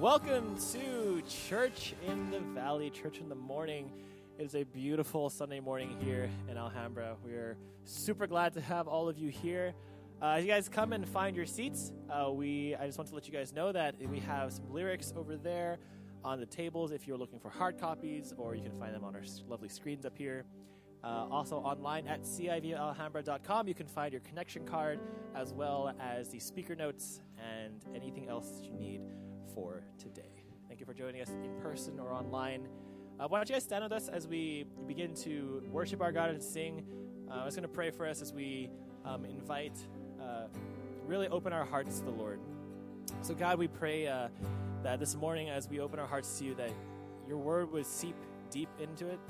Welcome to Church in the Valley, Church in the Morning. It is a beautiful Sunday morning here in Alhambra. We are super glad to have all of you here. Uh, as you guys come and find your seats, uh, we I just want to let you guys know that we have some lyrics over there on the tables if you're looking for hard copies, or you can find them on our lovely screens up here. Uh, also online at civalhambra.com, you can find your connection card as well as the speaker notes and anything else that you need for today. Thank you for joining us in person or online. Uh, why don't you guys stand with us as we begin to worship our God and sing? Uh, I'm just going to pray for us as we um, invite, uh, really open our hearts to the Lord. So, God, we pray uh, that this morning, as we open our hearts to you, that your word would seep deep into it.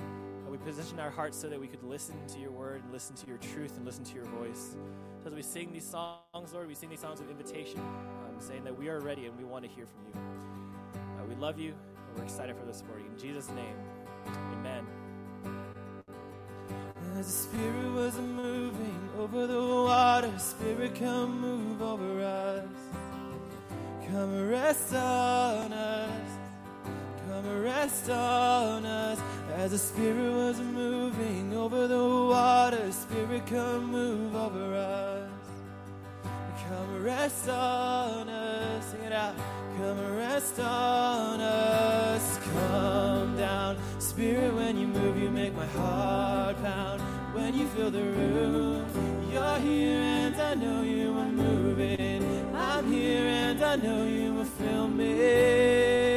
we position our hearts so that we could listen to your word and listen to your truth and listen to your voice. So, as we sing these songs, Lord, we sing these songs of invitation saying that we are ready and we want to hear from you. Uh, we love you and we're excited for this morning. In Jesus' name, amen. As the Spirit was moving over the water, Spirit, come move over us. Come rest on us. Come rest on us. As the Spirit was moving over the water, Spirit, come move over us. Come rest on us. Sing it out. Come rest on us. Come down. Spirit, when you move, you make my heart pound. When you fill the room, you're here and I know you are moving. I'm here and I know you will fill me.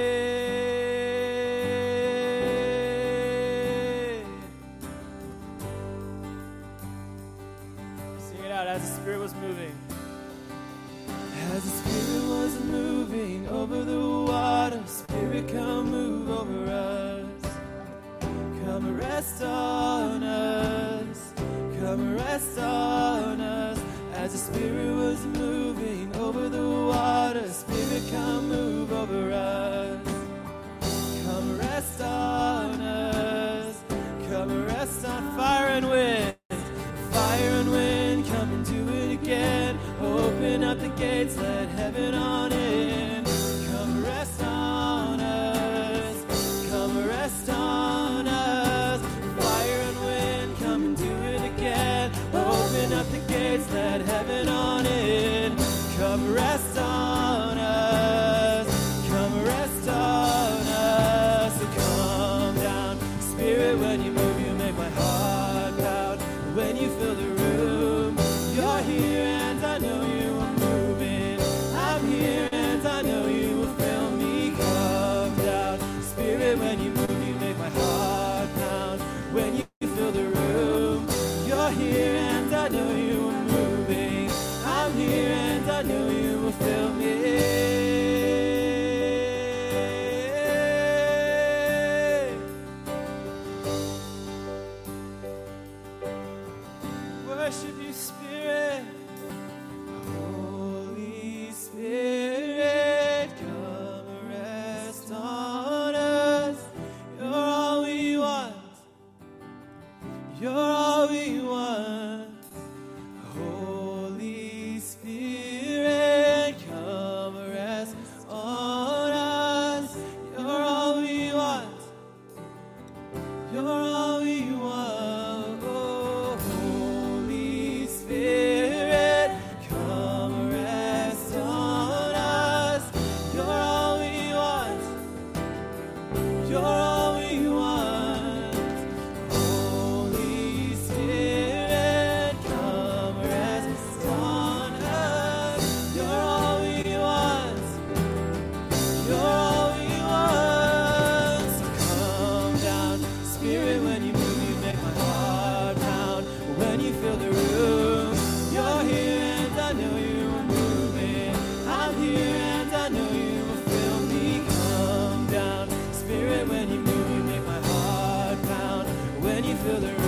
feel the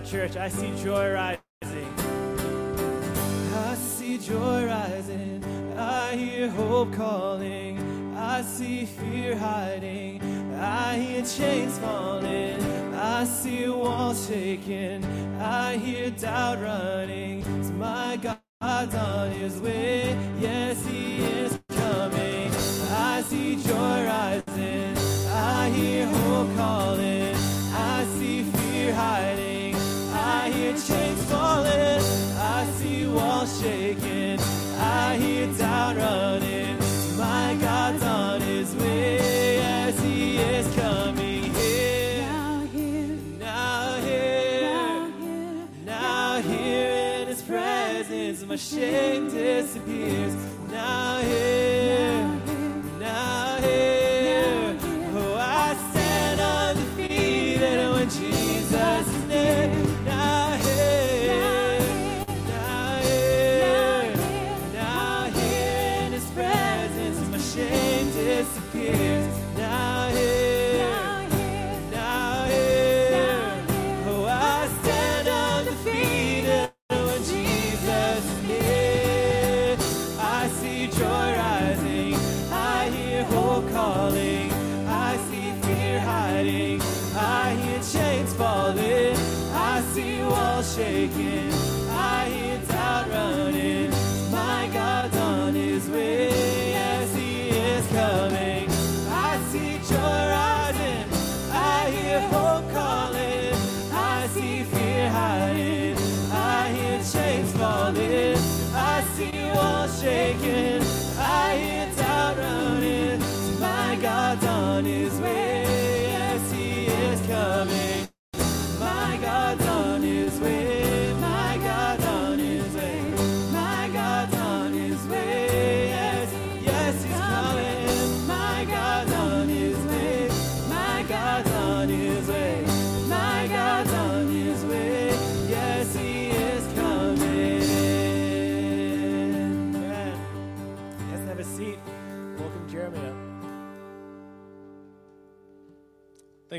church. I see joy rising. I see joy rising. I hear hope calling. I see fear hiding. I hear chains falling. I see walls shaking. I hear doubt running.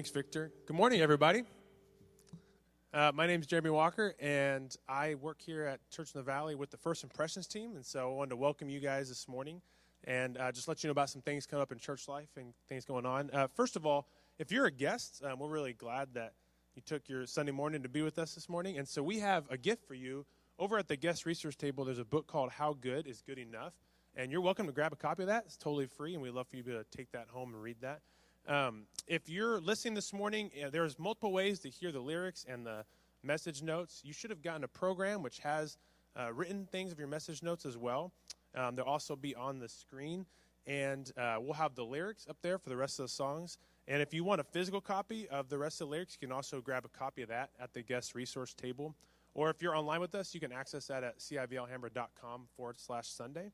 Thanks, Victor. Good morning, everybody. Uh, my name is Jeremy Walker, and I work here at Church in the Valley with the First Impressions team. And so I wanted to welcome you guys this morning and uh, just let you know about some things coming up in church life and things going on. Uh, first of all, if you're a guest, um, we're really glad that you took your Sunday morning to be with us this morning. And so we have a gift for you. Over at the guest resource table, there's a book called How Good is Good Enough. And you're welcome to grab a copy of that. It's totally free, and we'd love for you to take that home and read that. Um, if you're listening this morning, there's multiple ways to hear the lyrics and the message notes. You should have gotten a program which has uh, written things of your message notes as well. Um, they'll also be on the screen, and uh, we'll have the lyrics up there for the rest of the songs. And if you want a physical copy of the rest of the lyrics, you can also grab a copy of that at the guest resource table. Or if you're online with us, you can access that at civalhambra.com forward slash Sunday.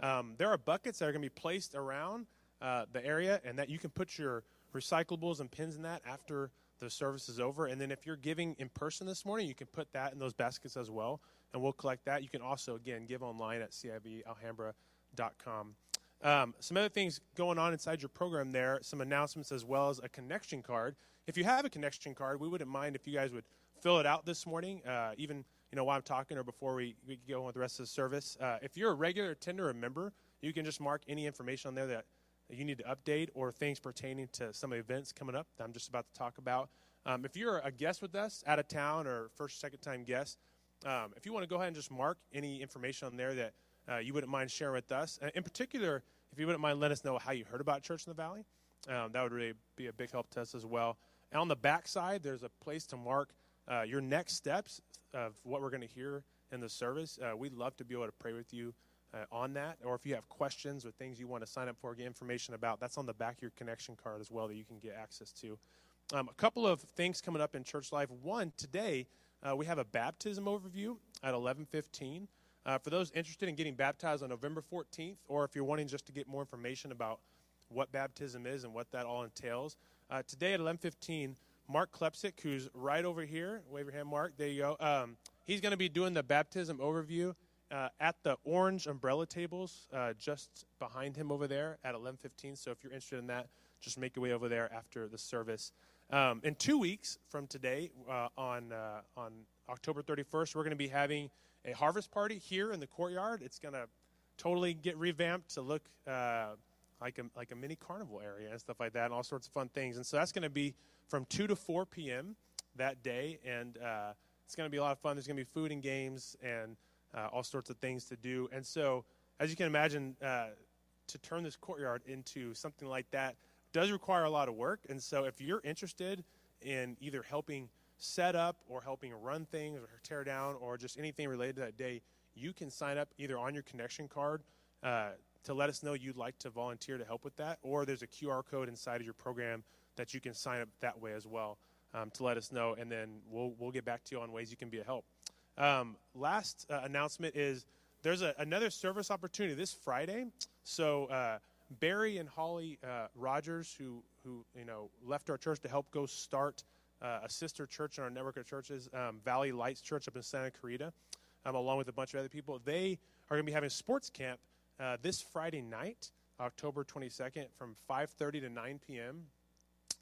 Um, there are buckets that are going to be placed around uh, the area, and that you can put your recyclables and pins in that after the service is over. And then if you're giving in person this morning, you can put that in those baskets as well, and we'll collect that. You can also, again, give online at civalhambra.com. Um, some other things going on inside your program there, some announcements as well as a connection card. If you have a connection card, we wouldn't mind if you guys would fill it out this morning, uh, even you know while I'm talking or before we, we go on with the rest of the service. Uh, if you're a regular attender or member, you can just mark any information on there that you need to update or things pertaining to some events coming up that I'm just about to talk about. Um, if you're a guest with us out of town or first, second time guest, um, if you want to go ahead and just mark any information on there that uh, you wouldn't mind sharing with us. Uh, in particular, if you wouldn't mind letting us know how you heard about Church in the Valley, um, that would really be a big help to us as well. And on the back side, there's a place to mark uh, your next steps of what we're going to hear in the service. Uh, we'd love to be able to pray with you uh, on that, or if you have questions or things you want to sign up for, get information about, that's on the back of your connection card as well that you can get access to. Um, a couple of things coming up in church life. One, today uh, we have a baptism overview at 11:15. Uh, for those interested in getting baptized on November 14th, or if you're wanting just to get more information about what baptism is and what that all entails, uh, today at 11:15, Mark Klepsik, who's right over here, wave your hand, Mark. There you go. Um, he's going to be doing the baptism overview uh, at the orange umbrella tables uh, just behind him over there at 11:15. So if you're interested in that, just make your way over there after the service. Um, in two weeks from today, uh, on uh, on October 31st, we're going to be having a harvest party here in the courtyard. It's going to totally get revamped to look uh, like a like a mini carnival area and stuff like that, and all sorts of fun things. And so that's going to be from 2 to 4 p.m. that day, and uh, it's going to be a lot of fun. There's going to be food and games and uh, all sorts of things to do. And so, as you can imagine, uh, to turn this courtyard into something like that does require a lot of work. And so, if you're interested in either helping set up or helping run things or tear down or just anything related to that day, you can sign up either on your connection card uh, to let us know you'd like to volunteer to help with that, or there's a QR code inside of your program that you can sign up that way as well um, to let us know, and then we'll we'll get back to you on ways you can be a help. Um, last uh, announcement is there's a, another service opportunity this Friday. So uh, Barry and Holly uh, Rogers, who who you know left our church to help go start uh, a sister church in our network of churches, um, Valley Lights Church up in Santa Clarita, um, along with a bunch of other people. They are going to be having sports camp uh, this Friday night, October 22nd, from 5:30 to 9 p.m.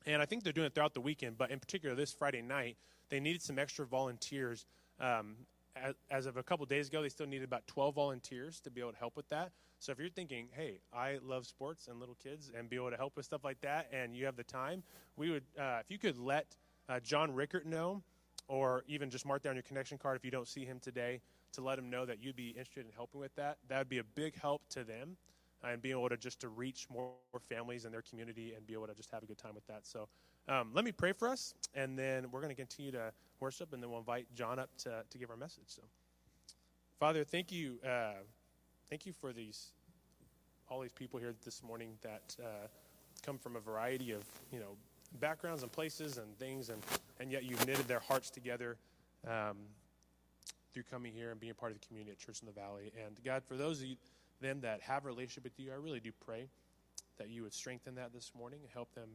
And I think they're doing it throughout the weekend, but in particular this Friday night, they needed some extra volunteers um, as, as, of a couple days ago, they still needed about 12 volunteers to be able to help with that. So if you're thinking, hey, I love sports and little kids and be able to help with stuff like that, and you have the time, we would, uh, if you could let uh, John Rickert know, or even just mark down your connection card if you don't see him today, to let him know that you'd be interested in helping with that. That would be a big help to them and being able to just to reach more, more families in their community and be able to just have a good time with that. So um, let me pray for us, and then we're going to continue to worship, and then we'll invite John up to, to give our message. So, Father, thank you, uh, thank you for these all these people here this morning that uh, come from a variety of you know backgrounds and places and things, and and yet you've knitted their hearts together. Um, through coming here and being a part of the community at Church in the Valley. And God, for those of you, them that have a relationship with you, I really do pray that you would strengthen that this morning help them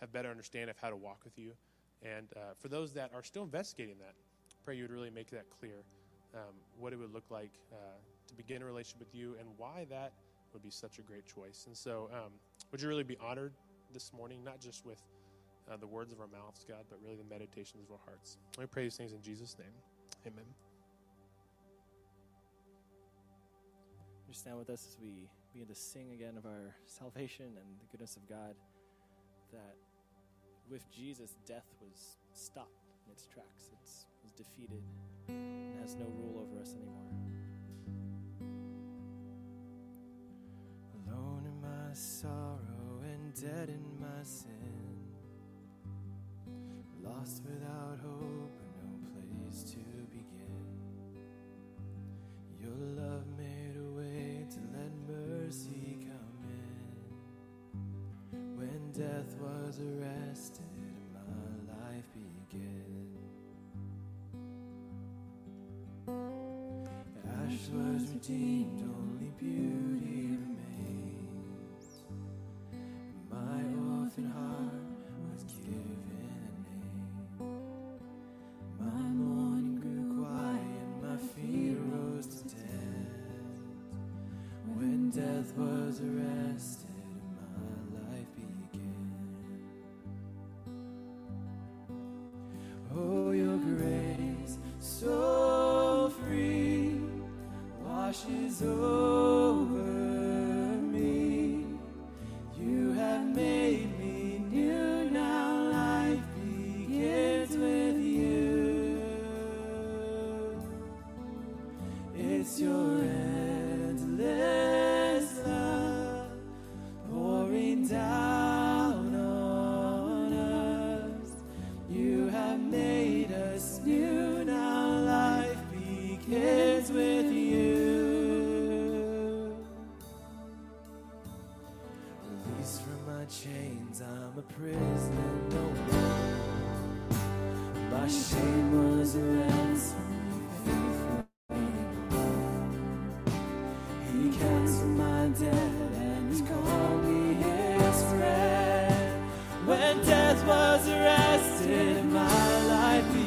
have better understanding of how to walk with you. And uh, for those that are still investigating that, pray you would really make that clear um, what it would look like uh, to begin a relationship with you and why that would be such a great choice. And so, um, would you really be honored this morning, not just with uh, the words of our mouths, God, but really the meditations of our hearts? I pray these things in Jesus' name. Amen. Just stand with us as we begin to sing again of our salvation and the goodness of God that with Jesus, death was stopped in its tracks. It was defeated and has no rule over us anymore. Alone in my sorrow and dead in my sin, lost without hope and no place to begin. Your love made a way to let mercy come in. When death was arrested redeemed, only beauty remains. My orphan heart. was arrested, my life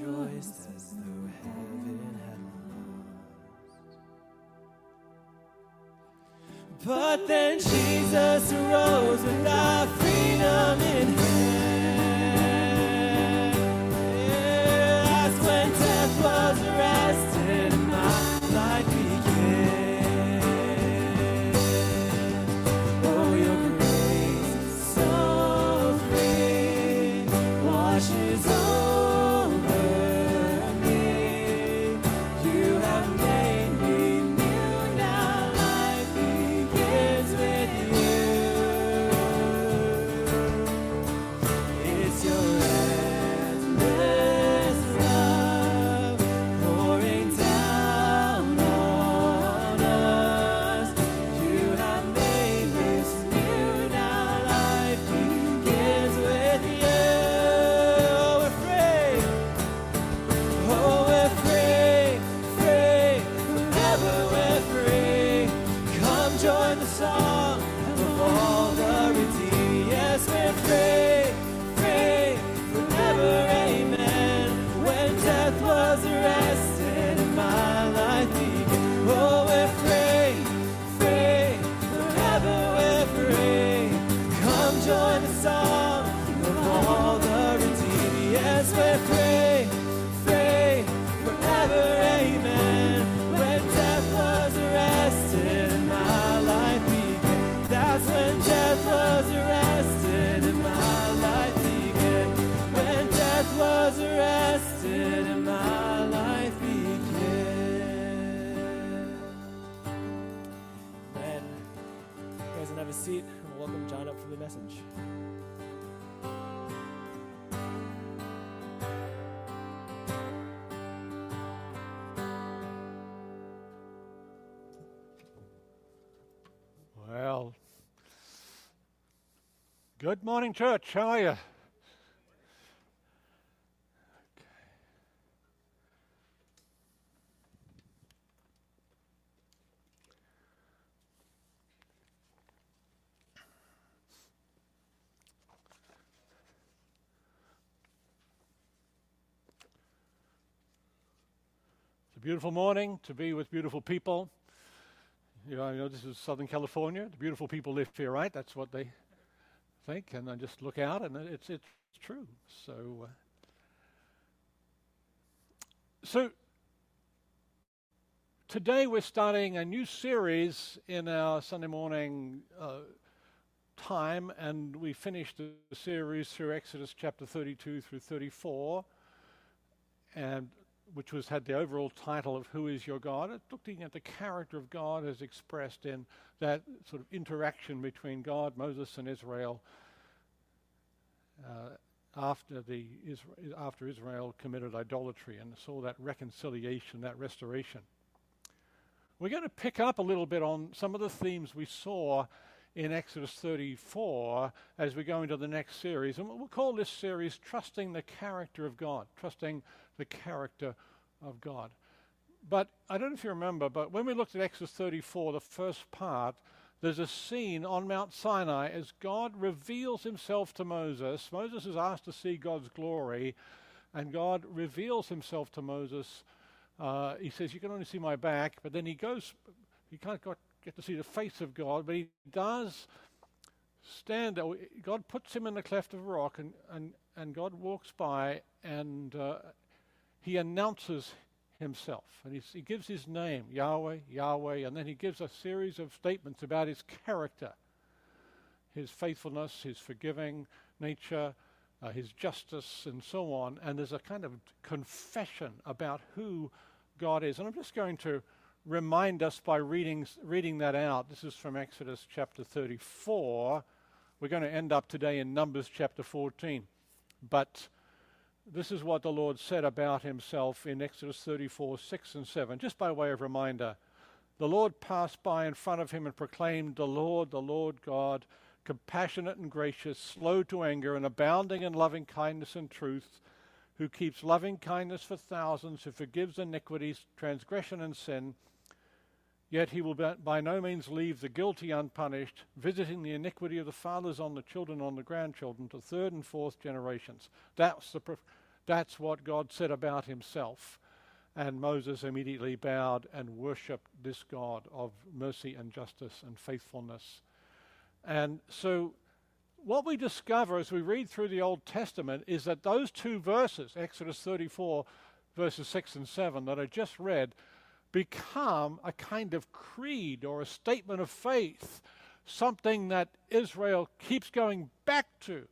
rejoiced as though heaven had lost. But then Jesus arose with our freedom in with Good morning, church. How are you? It's a beautiful morning to be with beautiful people. You know, know this is Southern California. The beautiful people live here, right? That's what they think. And I just look out, and it's it's true. So, uh, so today we're starting a new series in our Sunday morning uh, time, and we finished the series through Exodus chapter 32 through 34. And which was had the overall title of Who is Your God? It's looking at the character of God as expressed in that sort of interaction between God, Moses, and Israel uh, after the after Israel committed idolatry and saw that reconciliation, that restoration. We're going to pick up a little bit on some of the themes we saw in Exodus 34 as we go into the next series. And we'll call this series Trusting the Character of God, Trusting the Character of God. But I don't know if you remember, but when we looked at Exodus 34, the first part, there's a scene on Mount Sinai as God reveals himself to Moses. Moses is asked to see God's glory, and God reveals himself to Moses. Uh, he says, You can only see my back, but then he goes, he can't get to see the face of God, but he does stand there. God puts him in the cleft of a rock, and, and, and God walks by, and uh, he announces himself. And he gives his name, Yahweh, Yahweh, and then he gives a series of statements about his character, his faithfulness, his forgiving nature, uh, his justice, and so on. And there's a kind of confession about who God is. And I'm just going to remind us by reading, reading that out. This is from Exodus chapter 34. We're going to end up today in Numbers chapter 14. But this is what the Lord said about himself in Exodus 34 6 and 7, just by way of reminder. The Lord passed by in front of him and proclaimed, The Lord, the Lord God, compassionate and gracious, slow to anger, and abounding in loving kindness and truth, who keeps loving kindness for thousands, who forgives iniquities, transgression, and sin. Yet he will by no means leave the guilty unpunished, visiting the iniquity of the fathers on the children, on the grandchildren, to third and fourth generations. That's, the, that's what God said about himself. And Moses immediately bowed and worshipped this God of mercy and justice and faithfulness. And so, what we discover as we read through the Old Testament is that those two verses, Exodus 34, verses 6 and 7, that I just read, become a kind of creed or a statement of faith, something that Israel keeps going back to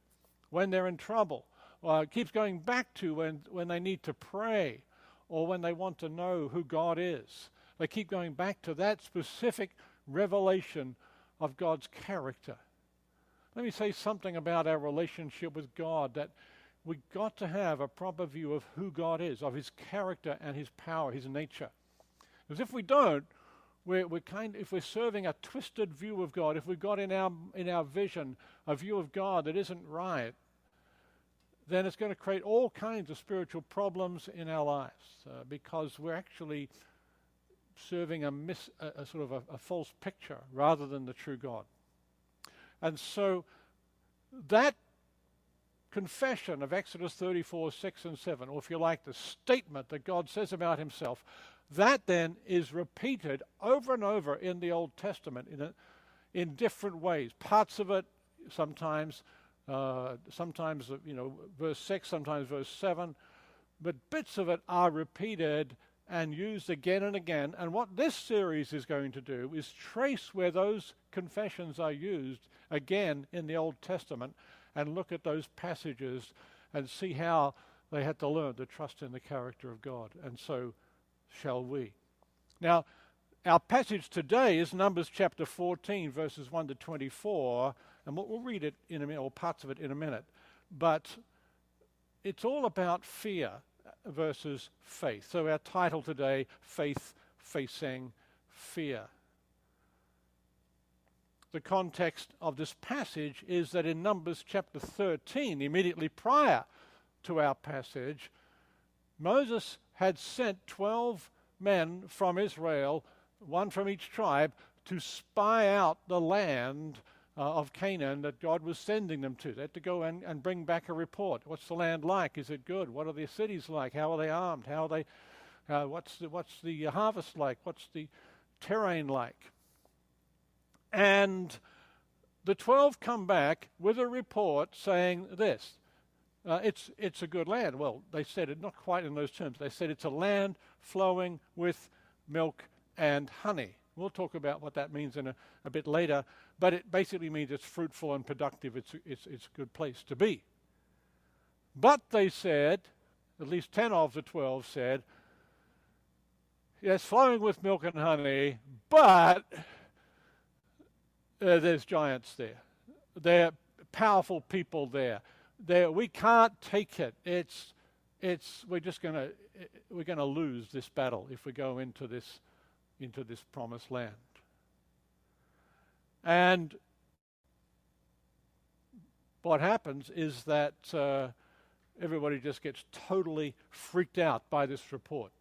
when they're in trouble, or keeps going back to when, when they need to pray, or when they want to know who God is. They keep going back to that specific revelation of God's character. Let me say something about our relationship with God that we've got to have a proper view of who God is, of his character and his power, his nature. Because if we don't, we're, we're kind, if we're serving a twisted view of God, if we've got in our, in our vision a view of God that isn't right, then it's going to create all kinds of spiritual problems in our lives uh, because we're actually serving a, mis, a, a sort of a, a false picture rather than the true God. And so that confession of Exodus 34, 6 and 7, or if you like, the statement that God says about himself, that then is repeated over and over in the Old Testament in, a, in different ways. Parts of it, sometimes, uh, sometimes you know, verse six, sometimes verse seven, but bits of it are repeated and used again and again. And what this series is going to do is trace where those confessions are used again in the Old Testament and look at those passages and see how they had to learn to trust in the character of God. And so shall we. Now, our passage today is Numbers chapter 14, verses 1 to 24, and we'll read it in a minute, or parts of it in a minute. But it's all about fear versus faith. So, our title today, Faith Facing Fear. the context of this passage is that in Numbers chapter 13, immediately prior to our passage, Moses had sent 12 men from Israel, one from each tribe, to spy out the land uh, of Canaan that God was sending them to. They had to go and, and bring back a report. What's the land like? Is it good? What are the cities like? How are they armed? How are they? Uh, what's the what's the harvest like? What's the terrain like? And the 12 come back with a report saying this uh, it's, it's a good land. Well, they said it not quite in those terms. They said it's a land flowing with milk and honey. We'll talk about what that means in a, a bit later, but it basically means it's fruitful and productive. It's, it's, it's a good place to be. But they said, at least 10 of the 12 said, yes, flowing with milk and honey, but uh, there's giants there. There are powerful people there. There, we can't take it. It's, it's, we're just going to, we're going to lose this battle if we go into this, into this promised land. And what happens is that uh, everybody just gets totally freaked out by this report.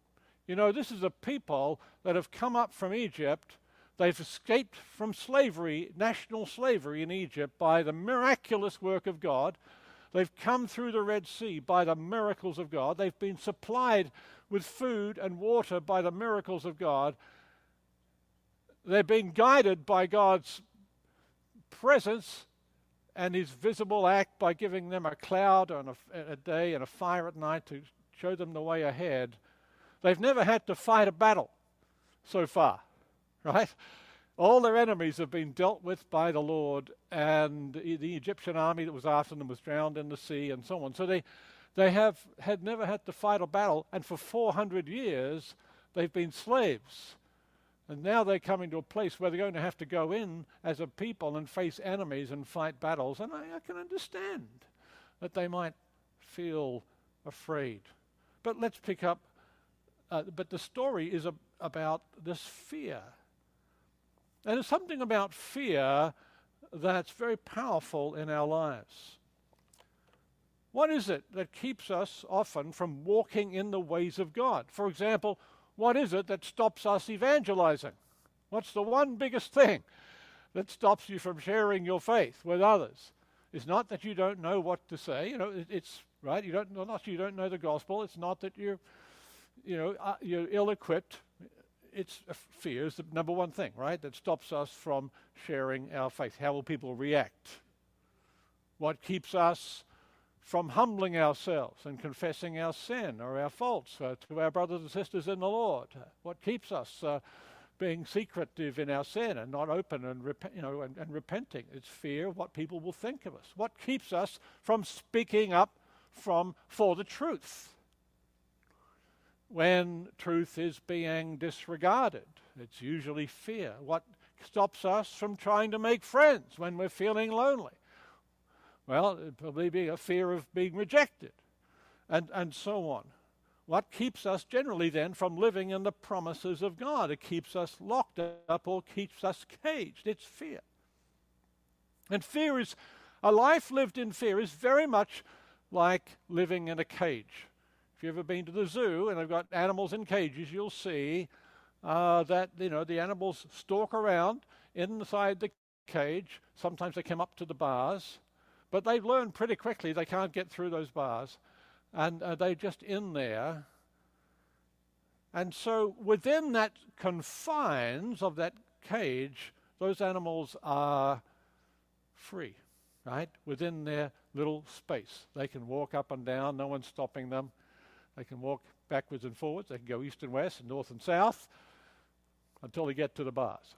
You know, this is a people that have come up from Egypt They've escaped from slavery, national slavery in Egypt, by the miraculous work of God. They've come through the Red Sea by the miracles of God. They've been supplied with food and water by the miracles of God. They're being guided by God's presence and his visible act by giving them a cloud on a, a, day and a fire at night to show them the way ahead. They've never had to fight a battle so far right? All their enemies have been dealt with by the Lord, and the Egyptian army that was after them was drowned in the sea, and so on. So they, they have had never had to fight a battle, and for 400 years they've been slaves. And now they're coming to a place where they're going to have to go in as a people and face enemies and fight battles. And I, I can understand that they might feel afraid. But let's pick up. Uh, but the story is a, about this fear and there's something about fear that's very powerful in our lives. What is it that keeps us often from walking in the ways of God? For example, what is it that stops us evangelizing? What's the one biggest thing that stops you from sharing your faith with others? It's not that you don't know what to say. You know, it, it's right. You don't not you don't know the gospel. It's not that you're, you know, uh, you're ill-equipped it's fear is the number one thing, right, that stops us from sharing our faith. How will people react? What keeps us from humbling ourselves and confessing our sin or our faults uh, to our brothers and sisters in the Lord? What keeps us uh, being secretive in our sin and not open and, rep- you know, and, and repenting? It's fear of what people will think of us. What keeps us from speaking up from for the truth? When truth is being disregarded. It's usually fear. What stops us from trying to make friends when we're feeling lonely? Well, it'd probably be a fear of being rejected, and, and so on. What keeps us generally then from living in the promises of God? It keeps us locked up or keeps us caged. It's fear. And fear is, a life lived in fear is very much like living in a cage. If you've ever been to the zoo and they've got animals in cages, you'll see uh, that you know the animals stalk around inside the cage. Sometimes they come up to the bars, but they've learned pretty quickly they can't get through those bars, and uh, they're just in there. And so, within that confines of that cage, those animals are free, right? Within their little space. They can walk up and down, no one's stopping them. They can walk backwards and forwards. They can go east and west and north and south until they get to the bars.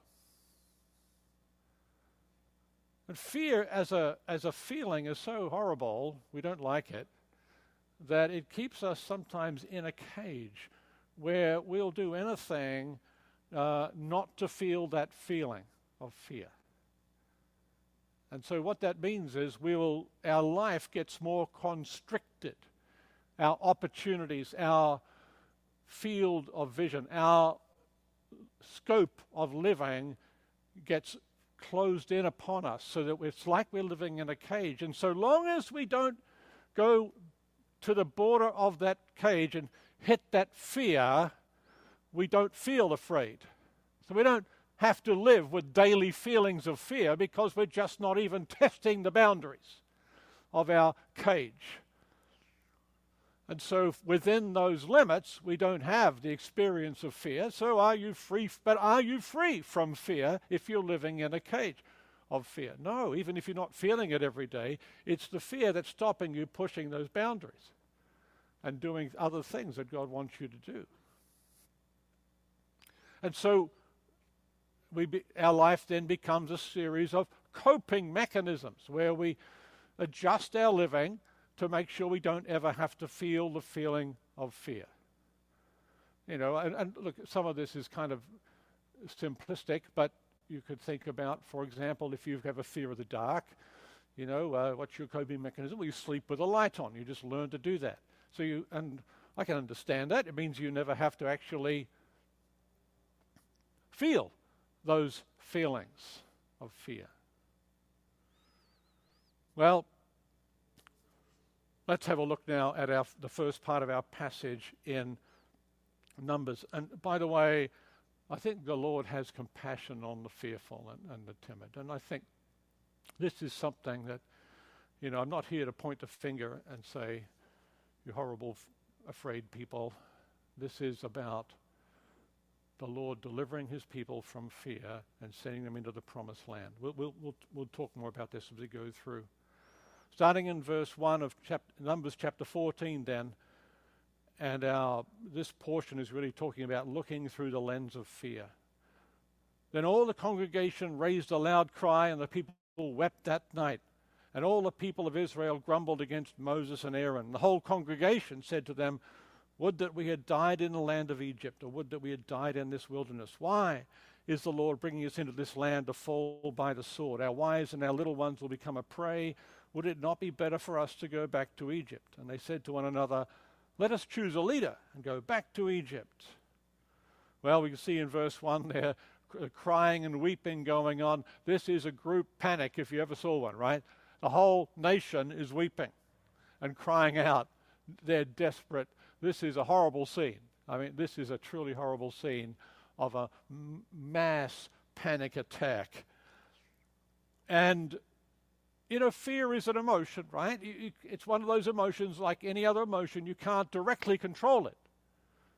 And fear as a, as a feeling is so horrible, we don't like it, that it keeps us sometimes in a cage where we'll do anything uh, not to feel that feeling of fear. And so what that means is we will, our life gets more constricted our opportunities, our field of vision, our scope of living gets closed in upon us so that it's like we're living in a cage. And so long as we don't go to the border of that cage and hit that fear, we don't feel afraid. So we don't have to live with daily feelings of fear because we're just not even testing the boundaries of our cage. And so within those limits, we don't have the experience of fear. So are you free? But are you free from fear if you're living in a cage of fear? No, even if you're not feeling it every day, it's the fear that's stopping you pushing those boundaries and doing other things that God wants you to do. And so we be, our life then becomes a series of coping mechanisms where we adjust our living to make sure we don't ever have to feel the feeling of fear. You know, and, and look, some of this is kind of simplistic, but you could think about, for example, if you have a fear of the dark, you know, uh, what's your coping mechanism? Well, you sleep with a light on. You just learn to do that. So you, and I can understand that. It means you never have to actually feel those feelings of fear. Well, Let's have a look now at our, the first part of our passage in Numbers. And by the way, I think the Lord has compassion on the fearful and, and the timid. And I think this is something that, you know, I'm not here to point the finger and say, you horrible, f- afraid people. This is about the Lord delivering his people from fear and sending them into the promised land. We'll, we'll, we'll, we'll talk more about this as we go through. Starting in verse 1 of Numbers chapter 14, then, and our, this portion is really talking about looking through the lens of fear. Then all the congregation raised a loud cry, and the people wept that night. And all the people of Israel grumbled against Moses and Aaron. The whole congregation said to them, Would that we had died in the land of Egypt, or would that we had died in this wilderness. Why is the Lord bringing us into this land to fall by the sword? Our wives and our little ones will become a prey would it not be better for us to go back to Egypt? And they said to one another, Let us choose a leader and go back to Egypt. Well, we can see in verse 1 there uh, crying and weeping going on. This is a group panic, if you ever saw one, right? The whole nation is weeping and crying out. They're desperate. This is a horrible scene. I mean, this is a truly horrible scene of a mass panic attack. And you know, fear is an emotion, right? It's one of those emotions like any other emotion. You can't directly control it.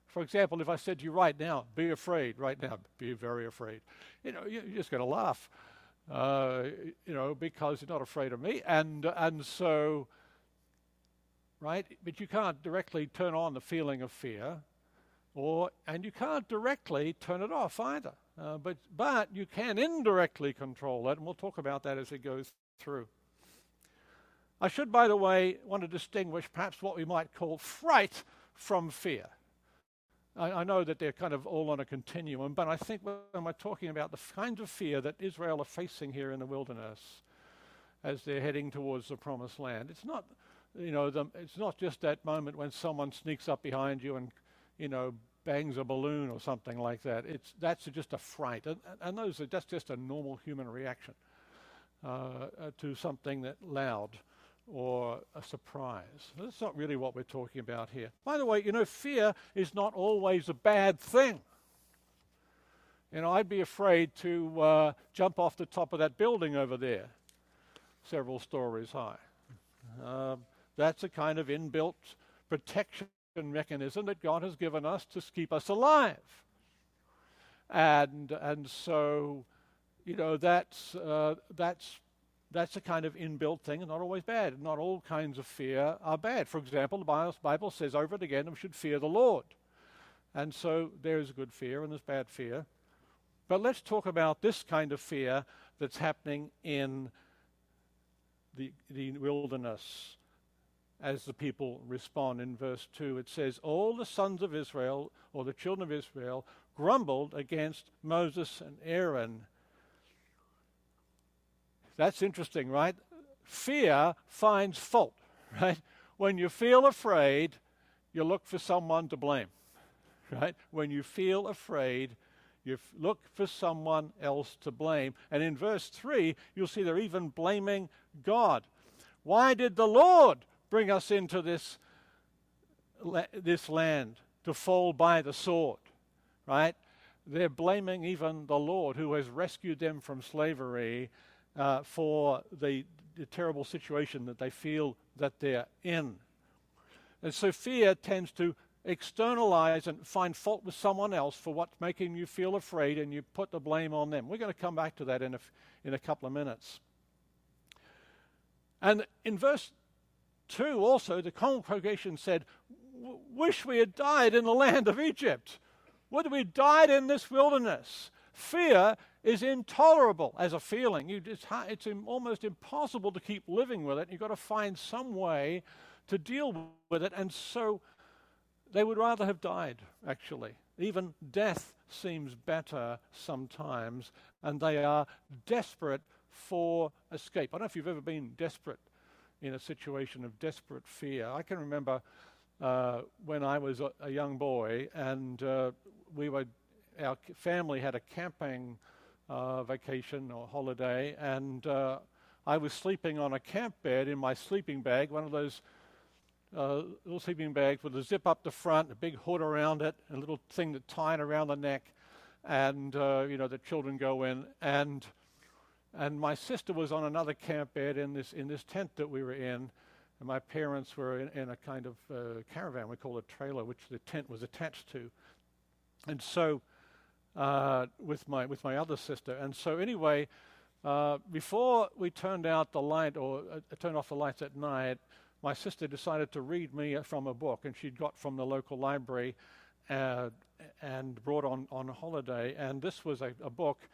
For example, if I said to you right now, be afraid, right now, be very afraid, you know, you're just going to laugh, uh, you know, because you're not afraid of me. And, and so, right? But you can't directly turn on the feeling of fear, or, and you can't directly turn it off either. Uh, but, but you can indirectly control it, and we'll talk about that as it goes through. I should, by the way, want to distinguish perhaps what we might call fright from fear. I, I, know that they're kind of all on a continuum, but I think when we're talking about the kinds of fear that Israel are facing here in the wilderness as they're heading towards the promised land, it's not, you know, the, it's not just that moment when someone sneaks up behind you and, you know, bangs a balloon or something like that. It's that's just a fright, and, and those are, that's just a normal human reaction uh, to something that loud or a surprise. That's not really what we're talking about here. By the way, you know, fear is not always a bad thing. You know, I'd be afraid to uh, jump off the top of that building over there, several stories high. Um, that's a kind of inbuilt protection mechanism that God has given us to keep us alive. And, and so, you know, that's, uh, that's that's a kind of inbuilt thing and not always bad. Not all kinds of fear are bad. For example, the Bible says over and again we should fear the Lord. And so there is good fear and there's bad fear. But let's talk about this kind of fear that's happening in the, the wilderness as the people respond. In verse 2, it says, All the sons of Israel, or the children of Israel, grumbled against Moses and Aaron that's interesting, right? Fear finds fault, right? When you feel afraid, you look for someone to blame, right? When you feel afraid, You look for someone else to blame. And in verse 3, you'll see they're even blaming God. Why did the Lord bring us into this, this land to fall by the sword? Right? They're blaming even the Lord who has rescued them from slavery uh, for the, the terrible situation that they feel that they're in. And so fear tends to externalize and find fault with someone else for what's making you feel afraid and you put the blame on them. We're going to come back to that in a, in a couple of minutes. And in verse 2 also, the congregation said, Wish we had died in the land of Egypt. Would we had died in this wilderness? Fear is intolerable as a feeling. You, it's, it's almost impossible to keep living with it. You've got to find some way to deal with it. And so they would rather have died, actually. Even death seems better sometimes, and they are desperate for escape. I don't know if you've ever been desperate in a situation of desperate fear. I can remember uh, when I was a, a young boy, and uh, we were, our family had a camping uh, vacation or holiday, and uh, I was sleeping on a camp bed in my sleeping bag, one of those uh, little sleeping bags with a zip up the front, a big hood around it, a little thing that tied around the neck, and uh, you know the children go in. And and my sister was on another camp bed in this in this tent that we were in, and my parents were in, in a kind of uh, caravan we call a trailer, which the tent was attached to. And so uh, with my with my other sister, and so anyway. Uh, before we turned out the light or uh, turned off the lights at night, my sister decided to read me from a book, and she'd got from the local library uh, and brought on on holiday. And this was a, a, book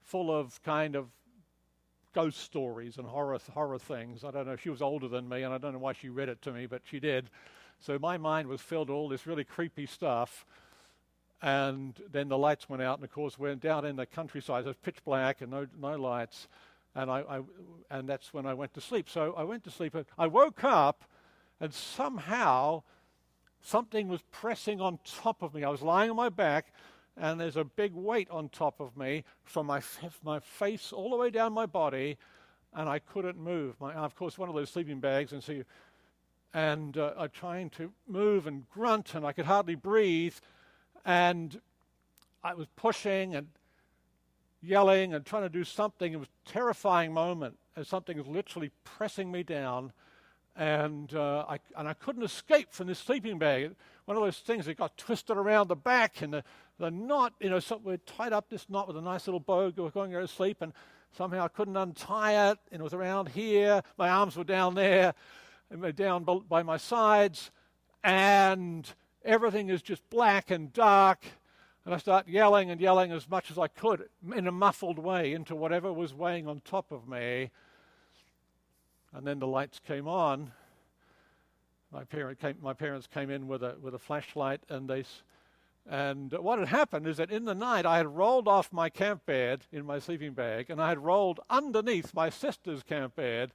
full of kind of ghost stories and horror horror things. I don't know. She was older than me, and I don't know why she read it to me, but she did. So my mind was filled with all this really creepy stuff. And then the lights went out, and of course, we're down in the countryside. It was pitch black and no no lights and I, I, and that's when I went to sleep. So I went to sleep. I woke up, and somehow something was pressing on top of me. I was lying on my back, and there's a big weight on top of me from my my face all the way down my body, and I couldn't move. My, of course, one of those sleeping bags, and so you, and uh, I'm trying to move and grunt, and I could hardly breathe, and I was pushing and yelling and trying to do something. It was a terrifying moment as something was literally pressing me down. And, uh, I, and I couldn't escape from this sleeping bag. One of those things that got twisted around the back and the, the knot, you know, so we tied up this knot with a nice little bow we're going to sleep and somehow I couldn't untie it and it was around here. My arms were down there and down by my sides and everything is just black and dark and I start yelling and yelling as much as I could in a muffled way into whatever was weighing on top of me. And then the lights came on. My, parent came, my parents came in with a, with a flashlight, and they, and what had happened is that in the night I had rolled off my camp bed in my sleeping bag, and I had rolled underneath my sister's camp bed,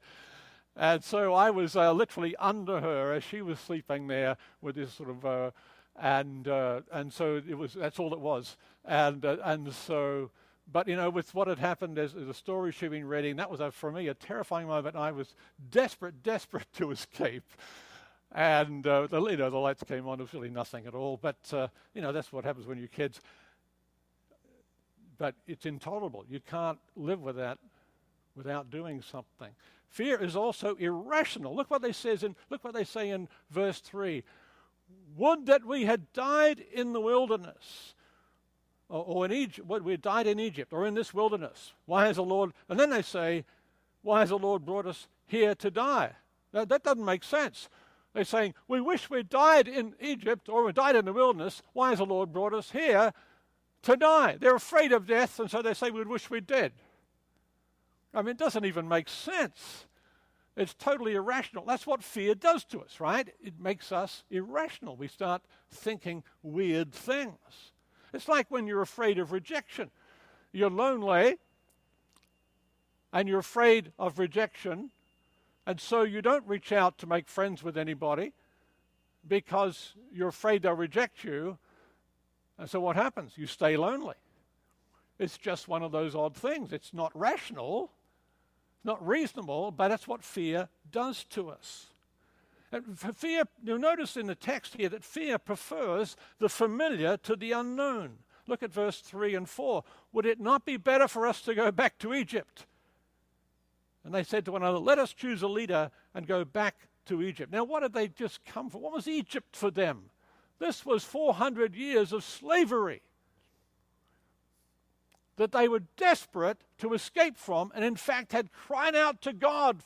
and so I was uh, literally under her as she was sleeping there with this sort of uh, and uh, and so it was. That's all it was. And uh, and so, but you know, with what had happened, as the story she'd been reading, that was a, for me a terrifying moment. I was desperate, desperate to escape. And uh, the you know the lights came on. It was really nothing at all. But uh, you know that's what happens when you're kids. But it's intolerable. You can't live with that without doing something. Fear is also irrational. Look what they says in look what they say in verse three. Would that we had died in the wilderness, or, or in Egypt, would we had died in Egypt, or in this wilderness. Why has the Lord, and then they say, why has the Lord brought us here to die? That, that doesn't make sense. They're saying, we wish we died in Egypt, or we died in the wilderness. Why has the Lord brought us here to die? They're afraid of death, and so they say, we wish we did. I mean, it doesn't even make sense. It's totally irrational. That's what fear does to us, right? It makes us irrational. We start thinking weird things. It's like when you're afraid of rejection. You're lonely and you're afraid of rejection, and so you don't reach out to make friends with anybody because you're afraid they'll reject you. And so what happens? You stay lonely. It's just one of those odd things. It's not rational, not reasonable, but that's what fear does to us. And fear, you'll notice in the text here that fear prefers the familiar to the unknown. Look at verse 3 and 4. Would it not be better for us to go back to Egypt? And they said to one another, Let us choose a leader and go back to Egypt. Now, what had they just come from? What was Egypt for them? This was 400 years of slavery that they were desperate to escape from and, in fact, had cried out to God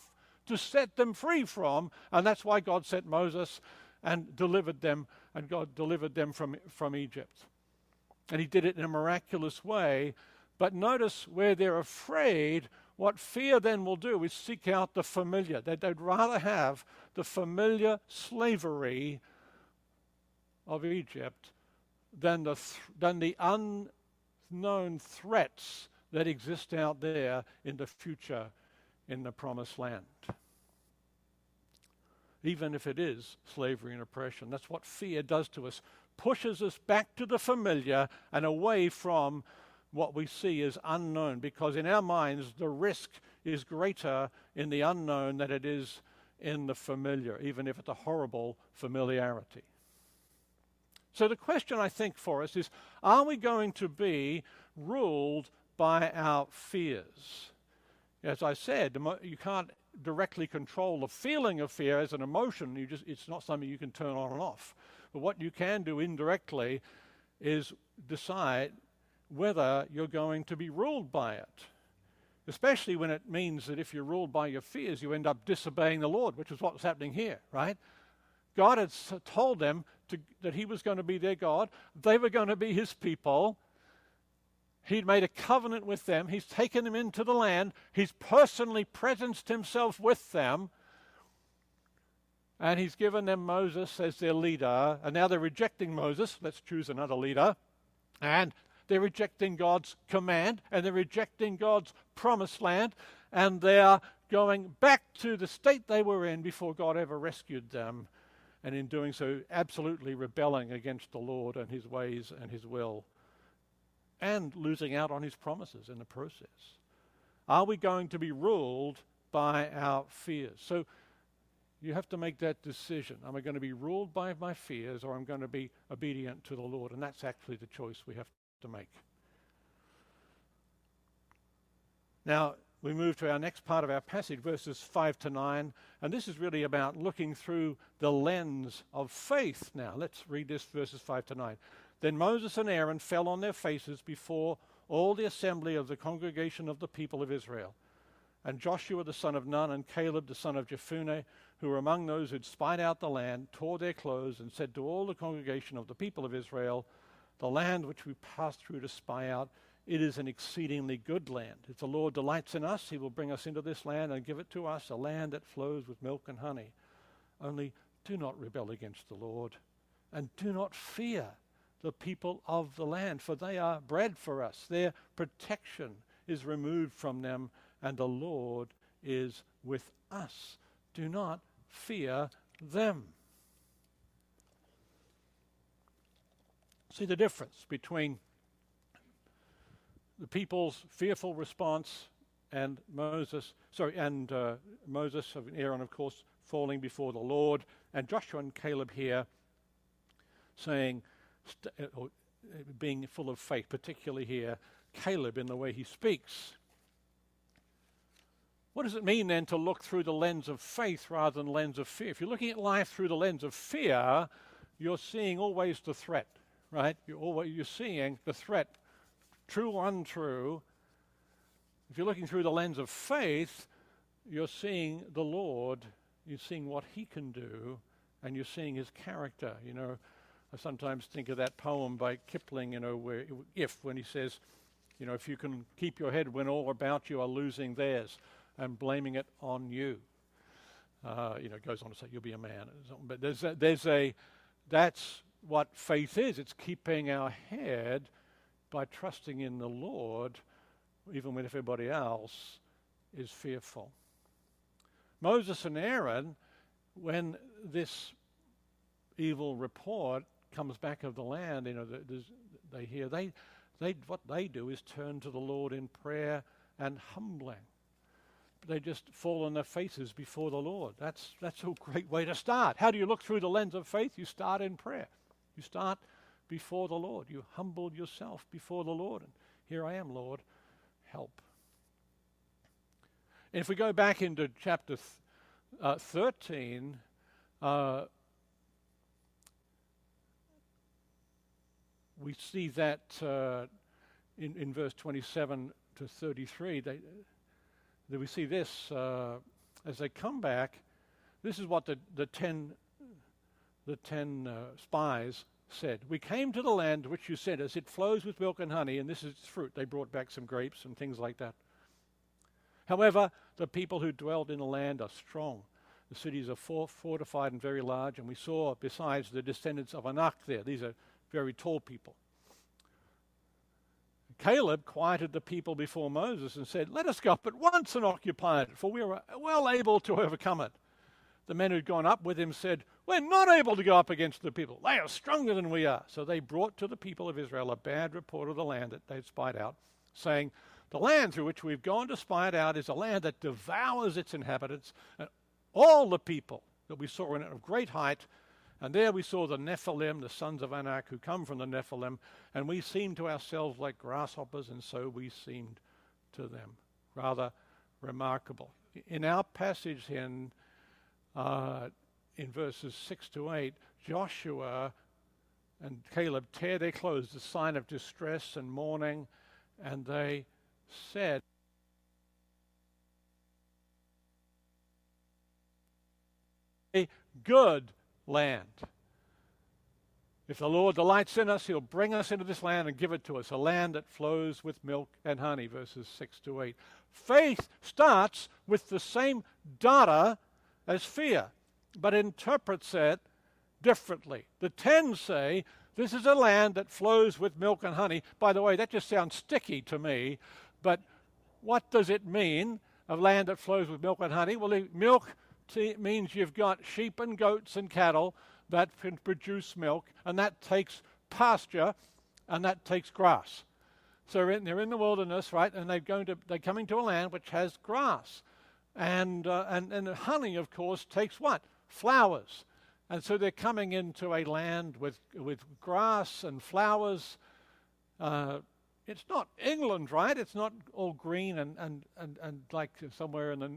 to set them free from. And that's why God sent Moses and delivered them, and God delivered them from, from Egypt. And He did it in a miraculous way. But notice where they're afraid, what fear then will do is seek out the familiar. That they'd rather have the familiar slavery of Egypt than the, th- than the unknown threats that exist out there in the future in the promised land. Even if it is slavery and oppression. That's what fear does to us. Pushes us back to the familiar and away from what we see as unknown. Because in our minds, the risk is greater in the unknown than it is in the familiar, even if it's a horrible familiarity. So the question I think for us is are we going to be ruled by our fears? As I said, you can't directly control the feeling of fear as an emotion. You just, it's not something you can turn on and off. But what you can do indirectly is decide whether you're going to be ruled by it. Especially when it means that if you're ruled by your fears, you end up disobeying the Lord, which is what's happening here, right? God had told them to, that He was going to be their God, they were going to be His people. He'd made a covenant with them. He's taken them into the land. He's personally presenced himself with them. And he's given them Moses as their leader. And now they're rejecting Moses. Let's choose another leader. And they're rejecting God's command. And they're rejecting God's promised land. And they are going back to the state they were in before God ever rescued them. And in doing so, absolutely rebelling against the Lord and his ways and his will and losing out on his promises in the process? Are we going to be ruled by our fears? So you have to make that decision. Am I going to be ruled by my fears or am I going to be obedient to the Lord? And that's actually the choice we have to make. Now, we move to our next part of our passage, verses 5 to 9, and this is really about looking through the lens of faith. Now, let's read this, verses 5 to 9. Then Moses and Aaron fell on their faces before all the assembly of the congregation of the people of Israel. And Joshua the son of Nun and Caleb the son of Jephunneh, who were among those who'd spied out the land, tore their clothes and said to all the congregation of the people of Israel, The land which we passed through to spy out, it is an exceedingly good land. If the Lord delights in us, he will bring us into this land and give it to us, a land that flows with milk and honey. Only do not rebel against the Lord, and do not fear the people of the land, for they are bread for us. Their protection is removed from them, and the Lord is with us. Do not fear them. See the difference between the people's fearful response and Moses, sorry, and uh, Moses and Aaron, of course, falling before the Lord, and Joshua and Caleb here saying, st- uh, uh, being full of faith, particularly here, Caleb in the way he speaks. What does it mean then to look through the lens of faith rather than lens of fear? If you're looking at life through the lens of fear, you're seeing always the threat, right? You're always you're seeing the threat, true, or untrue. If you're looking through the lens of faith, you're seeing the Lord, you're seeing what He can do, and you're seeing His character. You know, I sometimes think of that poem by Kipling, you know, where if when he says, you know, if you can keep your head when all about you are losing theirs and blaming it on you. Uh, you know, it goes on to say you'll be a man. But there's a, there's a that's what faith is. It's keeping our head by trusting in the Lord, even when everybody else is fearful. Moses and Aaron, when this evil report comes back of the land, you know, they hear they they, what they do is turn to the Lord in prayer and humbling. They just fall on their faces before the Lord. That's, that's a great way to start. How do you look through the lens of faith? You start in prayer. You start before the Lord. You humble yourself before the Lord. And here I am, Lord, help. And if we go back into chapter th- uh, 13, uh, we see that uh, in, in verse 27 to 33, they, that we see this uh, as they come back. This is what the, the ten, the ten uh, spies said. We came to the land which you sent us. It flows with milk and honey, and this is its fruit. They brought back some grapes and things like that. However, the people who dwelled in the land are strong. The cities are fortified and very large, and we saw, besides, the descendants of Anak there. These are very tall people. Caleb quieted the people before Moses and said, Let us go up at once and occupy it, for we are well able to overcome it. The men who'd gone up with him said, We're not able to go up against the people. They are stronger than we are. So they brought to the people of Israel a bad report of the land that they'd spied out, saying, The land through which we've gone to spy it out is a land that devours its inhabitants, and all the people that we saw in it of great height and there we saw the Nephilim, the sons of Anak, who come from the Nephilim, and we seemed to ourselves like grasshoppers, and so we seemed to them. Rather remarkable. In our passage in, uh, in verses 6 to 8, Joshua and Caleb tear their clothes, a sign of distress and mourning, and they said, a good land. If the Lord delights in us, he'll bring us into this land and give it to us, a land that flows with milk and honey, verses 6 to 8. Faith starts with the same data as fear, but interprets it differently. The ten say, This is a land that flows with milk and honey. By the way, that just sounds sticky to me, but what does it mean, a land that flows with milk and honey? Well, milk means you've got sheep and goats and cattle that can produce milk, and that takes pasture, and that takes grass. So they're in the wilderness, right? And they're going to they're coming to a land which has grass, and uh, and and honey, of course, takes what flowers, and so they're coming into a land with with grass and flowers. Uh, it's not England, right? It's not all green and, and, and, and like somewhere in the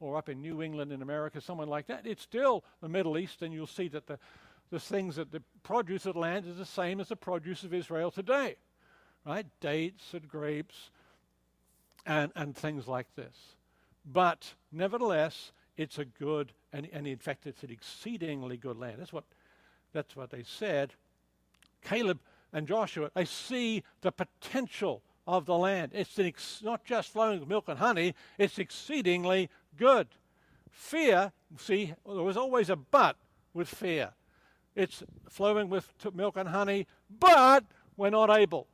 or up in New England in America, somewhere like that. It's still the Middle East, and you'll see that the, the things that the produce of the land is the same as the produce of Israel today, right? Dates and grapes and, and things like this. But nevertheless, it's a good, and, and in fact, it's an exceedingly good land. That's what, that's what they said. Caleb and Joshua, they see the potential of the land. It's ex- not just flowing with milk and honey, it's exceedingly good. Fear, see, there was always a but with fear. It's flowing with milk and honey, but we're not able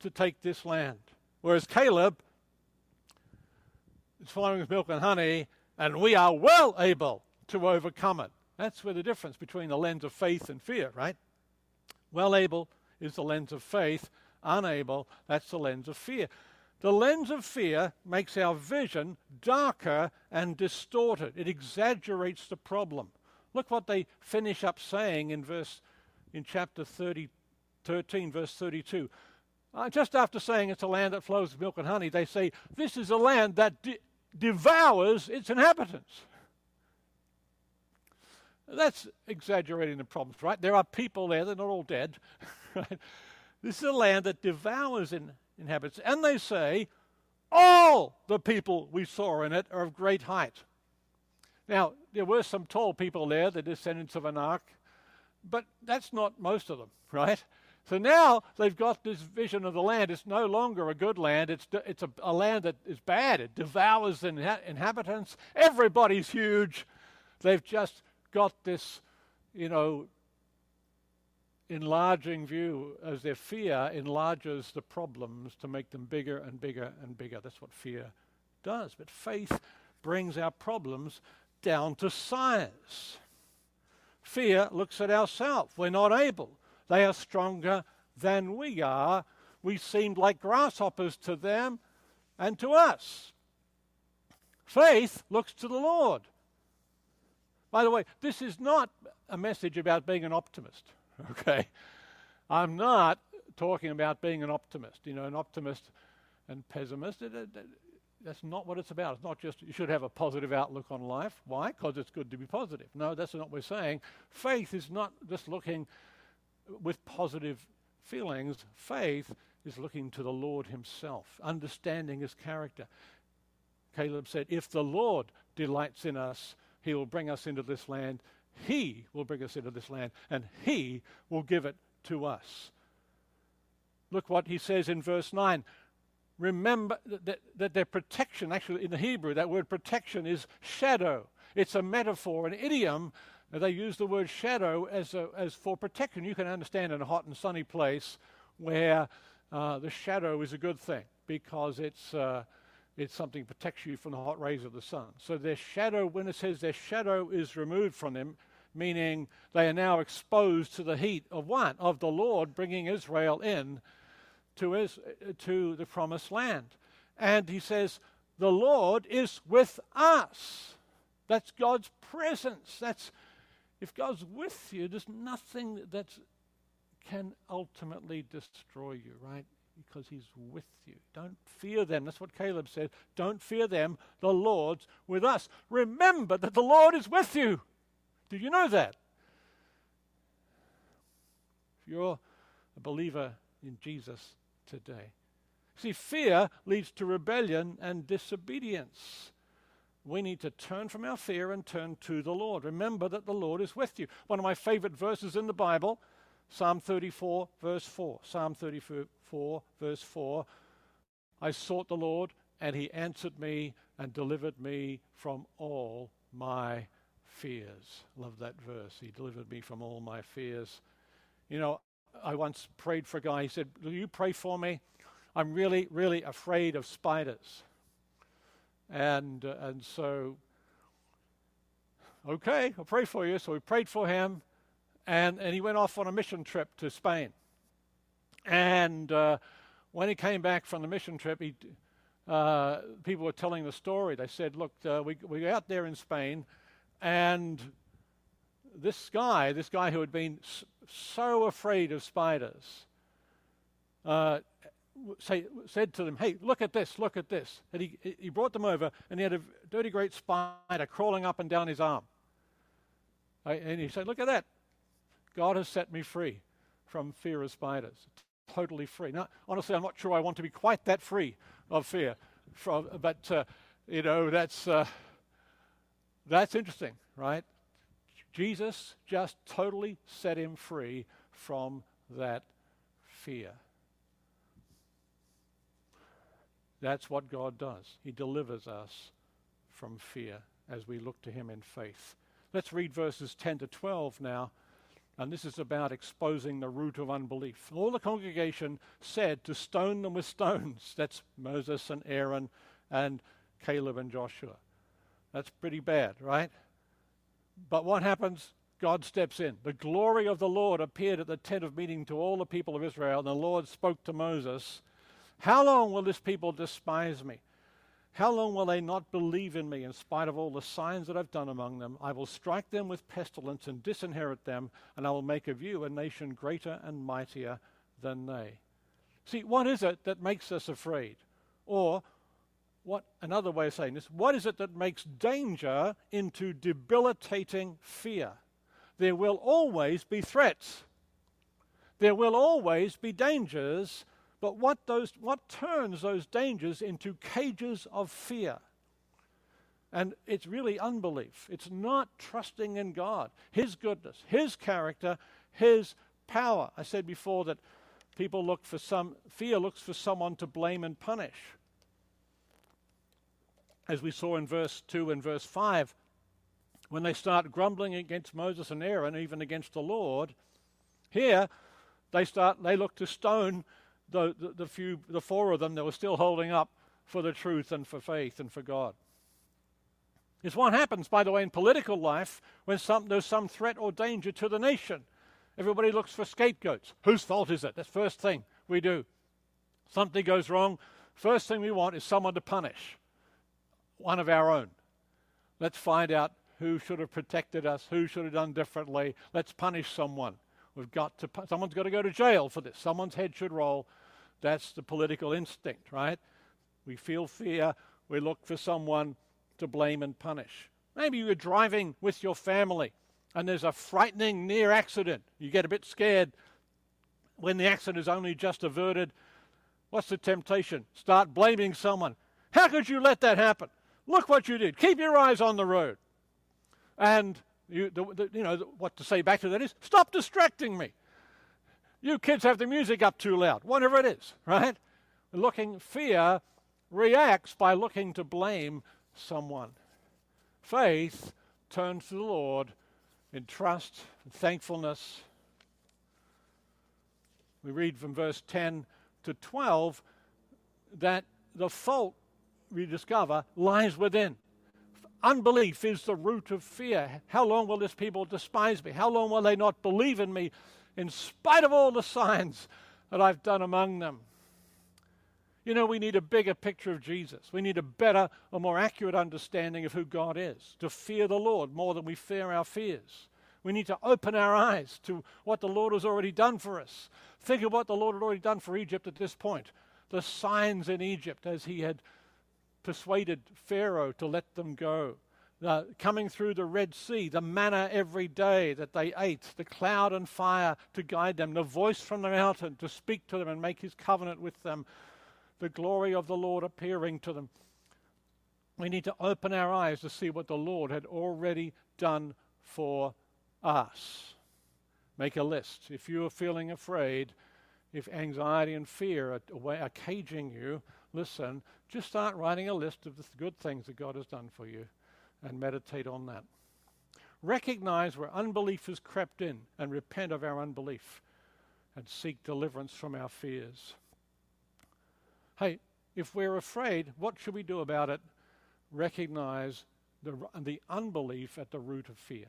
to take this land. Whereas Caleb is flowing with milk and honey, and we are well able to overcome it. That's where the difference between the lens of faith and fear, right? Well able is the lens of faith, unable, that's the lens of fear. The lens of fear makes our vision darker and distorted. It exaggerates the problem. Look what they finish up saying in verse in chapter 30, 13, verse 32. Uh, just after saying it's a land that flows with milk and honey, they say this is a land that de- devours its inhabitants. That's exaggerating the problems, right? There are people there, they're not all dead. Right? This is a land that devours in, inhabits. And they say, all the people we saw in it are of great height. Now, there were some tall people there, the descendants of Anak, but that's not most of them, right? So now they've got this vision of the land. It's no longer a good land. It's, it's a, a land that is bad. It devours the inha- inhabitants. Everybody's huge. They've just got this, you know, enlarging view as their fear enlarges the problems to make them bigger and bigger and bigger. That's what fear does. But faith brings our problems down to size. Fear looks at ourselves. We're not able. They are stronger than we are. we seemed like grasshoppers to them and to us. Faith looks to the Lord. By the way, this is not a message about being an optimist, okay? I'm not talking about being an optimist. You know, an optimist and pessimist, it, it, it, that's not what it's about. It's not just you should have a positive outlook on life. Why? Because it's good to be positive. No, that's not what we're saying. Faith is not just looking with positive feelings. Faith is looking to the Lord Himself, understanding His character. Caleb said, If the Lord delights in us, He will bring us into this land. He will bring us into this land, and He will give it to us. Look what he says in verse 9. Remember that, that their protection, actually in the Hebrew, that word protection is shadow. It's a metaphor, an idiom. They use the word shadow as, a, as for protection. You can understand in a hot and sunny place where uh, the shadow is a good thing because it's, uh, it's something protects you from the hot rays of the sun. So their shadow, when it says their shadow is removed from them, meaning they are now exposed to the heat of what? Of the Lord bringing Israel in to, his, to the promised land. And he says, The Lord is with us. That's God's presence. That's if God's with you, there's nothing that can ultimately destroy you, right? Because he's with you. Don't fear them. That's what Caleb said. Don't fear them. The Lord's with us. Remember that the Lord is with you. Do you know that? If you're a believer in Jesus today. See, fear leads to rebellion and disobedience. We need to turn from our fear and turn to the Lord. Remember that the Lord is with you. One of my favorite verses in the Bible, Psalm 34, verse 4. Psalm 34, verse 4. I sought the Lord, and he answered me and delivered me from all my fears. Love that verse. He delivered me from all my fears. You know, I once prayed for a guy. He said, Will you pray for me? I'm really, really afraid of spiders. And, uh, and so, okay, I'll pray for you. So we prayed for him, and, and he went off on a mission trip to Spain. And uh, when he came back from the mission trip, he, uh, people were telling the story. They said, Look, uh, we, we were out there in Spain, and this guy, this guy who had been so afraid of spiders, uh, say, said to them, Hey, look at this, look at this. And he, he brought them over, and he had a dirty great spider crawling up and down his arm. And he said, Look at that. God has set me free from fear of spiders. Totally free. Now, honestly, I'm not sure I want to be quite that free of fear. From, but, uh, you know, that's, uh, that's interesting, right? Jesus just totally set him free from that fear. That's what God does. He delivers us from fear as we look to him in faith. Let's read verses 10 to 12 now. And this is about exposing the root of unbelief. All the congregation said to stone them with stones. That's Moses and Aaron and Caleb and Joshua. That's pretty bad, right? But what happens? God steps in. The glory of the Lord appeared at the tent of meeting to all the people of Israel, and the Lord spoke to Moses How long will this people despise me? How long will they not believe in me in spite of all the signs that I've done among them? I will strike them with pestilence and disinherit them, and I will make of you a nation greater and mightier than they. See, what is it that makes us afraid? Or what another way of saying this, what is it that makes danger into debilitating fear? There will always be threats. There will always be dangers, but what those what turns those dangers into cages of fear? And it's really unbelief. It's not trusting in God, His goodness, His character, His power. I said before that people look for some, fear looks for someone to blame and punish as we saw in verse 2 and verse 5, when they start grumbling against Moses and Aaron, even against the Lord, here they start they look to stone the, the, the few the four of them that were still holding up for the truth and for faith and for God. It's what happens, by the way, in political life when some, there's some threat or danger to the nation. Everybody looks for scapegoats. Whose fault is it? That's the first thing we do. Something goes wrong, first thing we want is someone to punish, one of our own. Let's find out who should have protected us, who should have done differently. Let's punish someone. We've got to, someone's got to go to jail for this. Someone's head should roll. That's the political instinct, right? We feel fear. We look for someone to blame and punish. Maybe you're driving with your family and there's a frightening near accident. You get a bit scared when the accident is only just averted. What's the temptation? Start blaming someone. How could you let that happen? Look what you did. Keep your eyes on the road. And you, the, the, you know what to say back to that is stop distracting me. You kids have the music up too loud, whatever it is, right? Looking, fear reacts by looking to blame someone. Faith turns to the Lord in trust and thankfulness. We read from verse 10 to 12 that the fault we discover lies within. Unbelief is the root of fear. How long will this people despise me? How long will they not believe in me in spite of all the signs that I've done among them? You know, we need a bigger picture of Jesus. We need a better, a more accurate understanding of who God is, to fear the Lord more than we fear our fears. We need to open our eyes to what the Lord has already done for us. Think of what the Lord had already done for Egypt at this point. The signs in Egypt as he had persuaded Pharaoh to let them go. Uh, coming through the Red Sea, the manna every day that they ate, the cloud and fire to guide them, the voice from the mountain to speak to them and make his covenant with them, the glory of the Lord appearing to them. We need to open our eyes to see what the Lord had already done for us. Make a list. If you are feeling afraid, if anxiety and fear are, are caging you, listen, just start writing a list of the good things that God has done for you and meditate on that. Recognize where unbelief has crept in and repent of our unbelief and seek deliverance from our fears. Hey, if we're afraid, what should we do about it? Recognize the, the unbelief at the root of fear.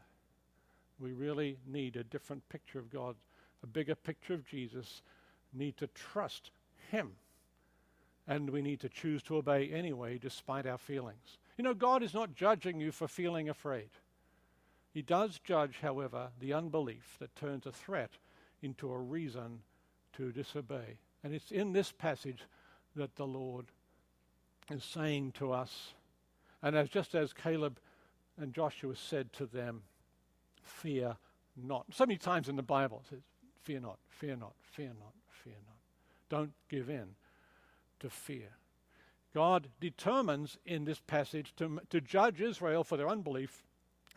We really need a different picture of God, a bigger picture of Jesus, need to trust Him and we need to choose to obey anyway, despite our feelings. You know, God is not judging you for feeling afraid. He does judge, however, the unbelief that turns a threat into a reason to disobey. And it's in this passage that the Lord is saying to us, and as just as Caleb and Joshua said to them, fear not. So many times in the Bible it says, fear not, fear not, fear not, fear not. Don't give in to fear. God determines in this passage to, to judge Israel for their unbelief.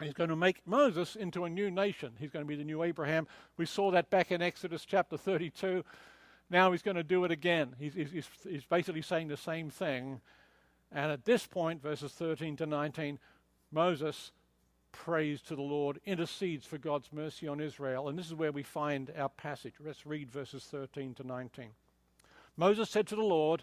He's going to make Moses into a new nation. He's going to be the new Abraham. We saw that back in Exodus chapter 32. Now he's going to do it again. He's, he's, he's basically saying the same thing. And at this point, verses 13 to 19, Moses prays to the Lord, intercedes for God's mercy on Israel. And this is where we find our passage. Let's read verses 13 to 19. Moses said to the Lord,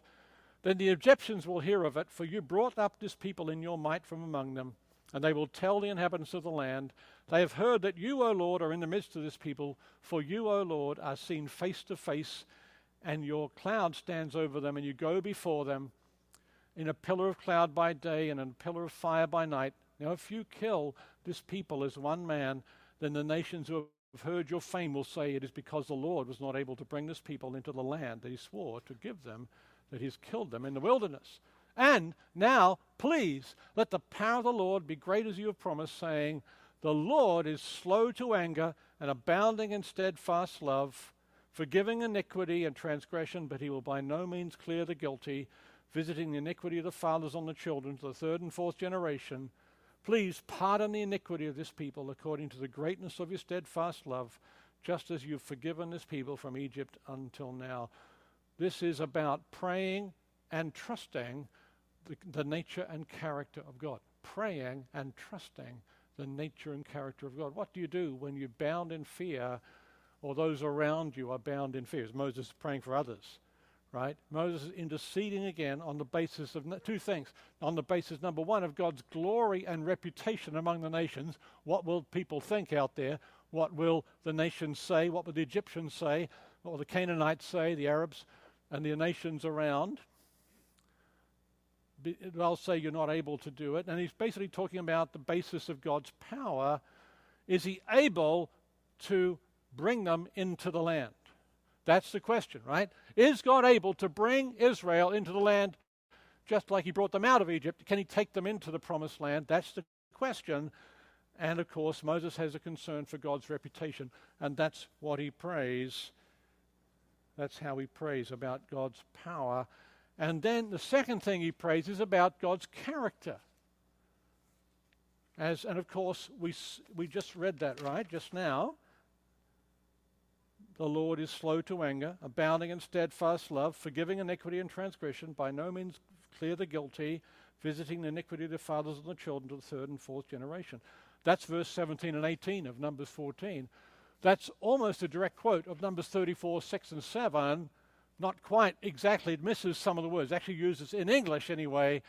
Then the Egyptians will hear of it, for you brought up this people in your might from among them, and they will tell the inhabitants of the land, They have heard that you, O Lord, are in the midst of this people, for you, O Lord, are seen face to face, and your cloud stands over them, and you go before them in a pillar of cloud by day and in a pillar of fire by night. Now, if you kill this people as one man, then the nations who have heard your fame will say it is because the Lord was not able to bring this people into the land that he swore to give them, that he's killed them in the wilderness. And now, please, let the power of the Lord be great as you have promised, saying, The Lord is slow to anger and abounding in steadfast love, forgiving iniquity and transgression, but he will by no means clear the guilty, visiting the iniquity of the fathers on the children to the third and fourth generation Please pardon the iniquity of this people according to the greatness of your steadfast love, just as you've forgiven this people from Egypt until now. This is about praying and trusting the, the nature and character of God. Praying and trusting the nature and character of God. What do you do when you're bound in fear or those around you are bound in fear? Moses is praying for others right? Moses is interceding again on the basis of two things. On the basis, number one, of God's glory and reputation among the nations. What will people think out there? What will the nations say? What will the Egyptians say? What will the Canaanites say, the Arabs? And the nations around. They'll say you're not able to do it. And he's basically talking about the basis of God's power. Is he able to bring them into the land? That's the question, right? Is God able to bring Israel into the land just like he brought them out of Egypt? Can he take them into the promised land? That's the question. And of course, Moses has a concern for God's reputation, and that's what he prays. That's how he prays about God's power. And then the second thing he prays is about God's character. As, and of course, we, we just read that, right, just now. The Lord is slow to anger, abounding in steadfast love, forgiving iniquity and transgression, by no means clear the guilty, visiting the iniquity of the fathers and the children to the third and fourth generation. That's verse 17 and 18 of Numbers 14. That's almost a direct quote of Numbers 34, 6, and 7. Not quite exactly. It misses some of the words. Actually uses, in English anyway,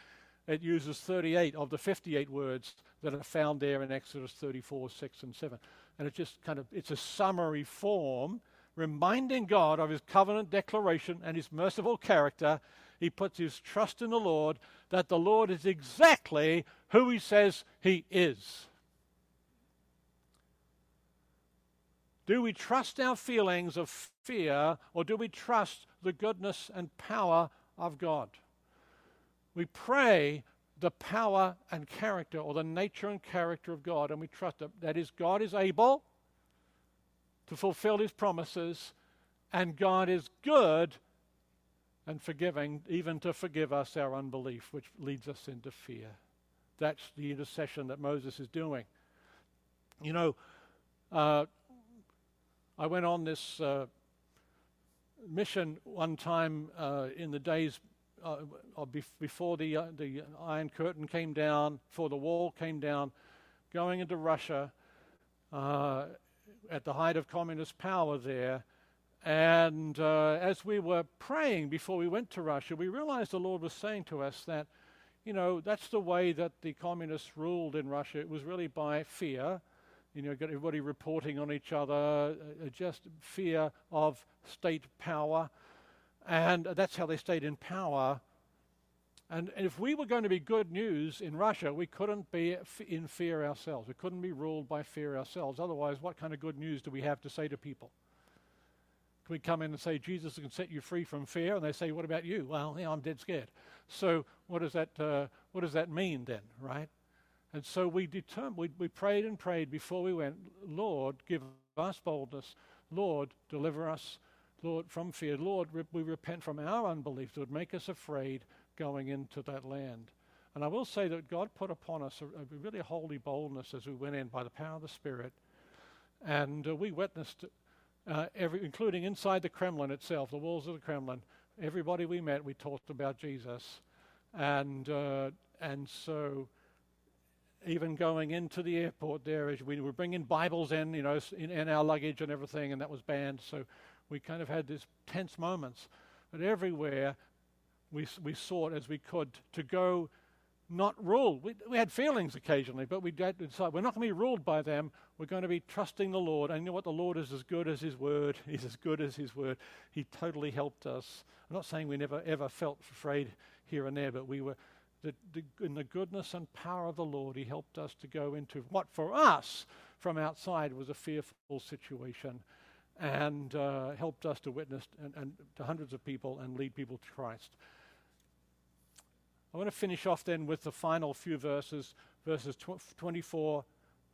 it uses 38 of the 58 words that are found there in Exodus 34, 6, and 7. And it just kind of, it's a summary form reminding God of his covenant declaration and his merciful character. He puts his trust in the Lord that the Lord is exactly who he says he is. Do we trust our feelings of fear or do we trust the goodness and power of God? We pray the power and character or the nature and character of God and we trust that. That is, God is able to fulfill his promises and God is good and forgiving, even to forgive us our unbelief, which leads us into fear. That's the intercession that Moses is doing. You know, uh, I went on this uh, mission one time uh, in the days uh, before the, uh, the Iron Curtain came down, before the wall came down, going into Russia uh, at the height of communist power there. And uh, as we were praying before we went to Russia, we realized the Lord was saying to us that, you know, that's the way that the communists ruled in Russia. It was really by fear you know, got everybody reporting on each other, uh, just fear of state power. And that's how they stayed in power. And, and if we were going to be good news in Russia, we couldn't be in fear ourselves. We couldn't be ruled by fear ourselves. Otherwise, what kind of good news do we have to say to people? Can we come in and say, Jesus can set you free from fear? And they say, what about you? Well, yeah, I'm dead scared. So what does that, uh, what does that mean then, right? And so we determined, we, we prayed and prayed before we went, Lord, give us boldness. Lord, deliver us, Lord, from fear. Lord, re- we repent from our unbelief that would make us afraid going into that land. And I will say that God put upon us a, a really holy boldness as we went in by the power of the Spirit. And uh, we witnessed, uh, every, including inside the Kremlin itself, the walls of the Kremlin, everybody we met, we talked about Jesus. And, uh, and so even going into the airport there, as we were bringing Bibles in, you know, in, in, our luggage and everything, and that was banned. So we kind of had these tense moments. But everywhere we, we sought as we could to go not rule. We, we had feelings occasionally, but we decided we're not going to be ruled by them. We're going to be trusting the Lord. And you know what? The Lord is as good as His word. He's as good as His word. He totally helped us. I'm not saying we never ever felt afraid here and there, but we were in the goodness and power of the Lord, He helped us to go into what for us from outside was a fearful situation and uh, helped us to witness and, and to hundreds of people and lead people to Christ. I want to finish off then with the final few verses, verses tw- 24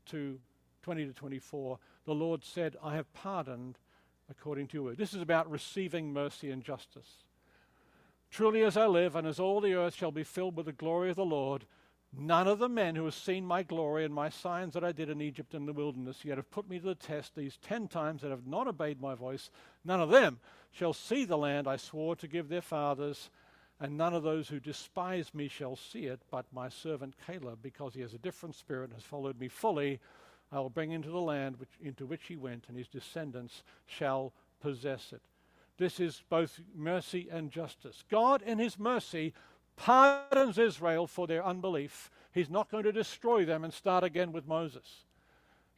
to 20 to 24. The Lord said, I have pardoned according to your word. This is about receiving mercy and justice. Truly as I live, and as all the earth shall be filled with the glory of the Lord, none of the men who have seen my glory and my signs that I did in Egypt and the wilderness, yet have put me to the test these ten times that have not obeyed my voice, none of them shall see the land I swore to give their fathers, and none of those who despise me shall see it, but my servant Caleb, because he has a different spirit and has followed me fully, I will bring into the land which, into which he went, and his descendants shall possess it. This is both mercy and justice. God, in His mercy, pardons Israel for their unbelief. He's not going to destroy them and start again with Moses.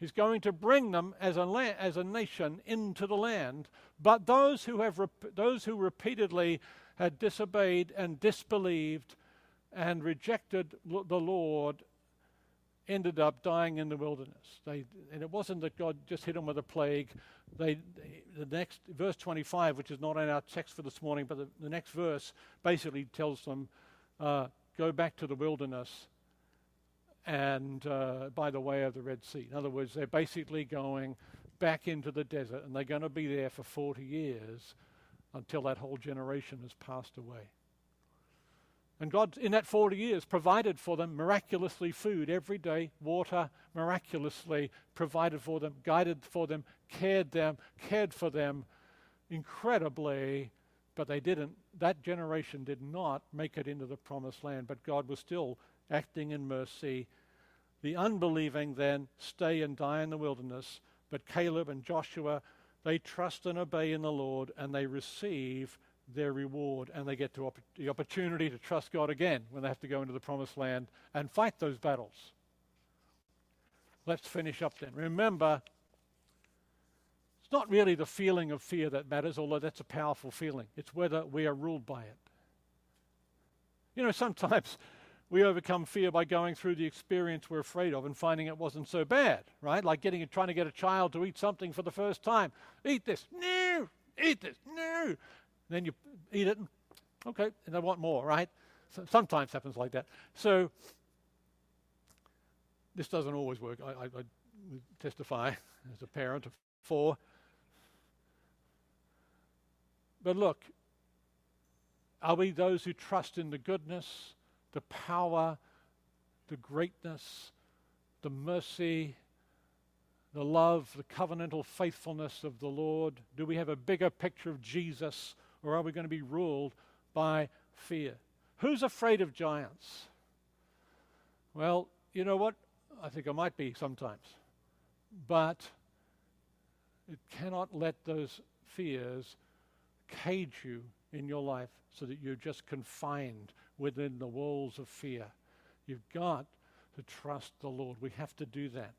He's going to bring them as a, la- as a nation into the land. But those who, have rep- those who repeatedly had disobeyed and disbelieved and rejected the Lord ended up dying in the wilderness. They, and it wasn't that God just hit them with a plague. They, the next verse 25, which is not in our text for this morning, but the, the next verse basically tells them, uh, go back to the wilderness and uh, by the way of the Red Sea. In other words, they're basically going back into the desert, and they're going to be there for 40 years until that whole generation has passed away. And God, in that 40 years, provided for them miraculously food every day, water miraculously provided for them, guided for them, cared them, cared for them incredibly, but they didn't. That generation did not make it into the promised land, but God was still acting in mercy. The unbelieving then stay and die in the wilderness, but Caleb and Joshua, they trust and obey in the Lord, and they receive their reward and they get op- the opportunity to trust God again when they have to go into the promised land and fight those battles. Let's finish up then. Remember, it's not really the feeling of fear that matters, although that's a powerful feeling. It's whether we are ruled by it. You know, sometimes we overcome fear by going through the experience we're afraid of and finding it wasn't so bad, right? Like getting trying to get a child to eat something for the first time. Eat this. No. Eat this. No then you eat it, and, okay, and I want more, right? So sometimes happens like that. So this doesn't always work. I, I, I testify as a parent of four. But look, are we those who trust in the goodness, the power, the greatness, the mercy, the love, the covenantal faithfulness of the Lord? Do we have a bigger picture of Jesus or are we going to be ruled by fear? Who's afraid of giants? Well, you know what? I think I might be sometimes. But it cannot let those fears cage you in your life so that you're just confined within the walls of fear. You've got to trust the Lord. We have to do that.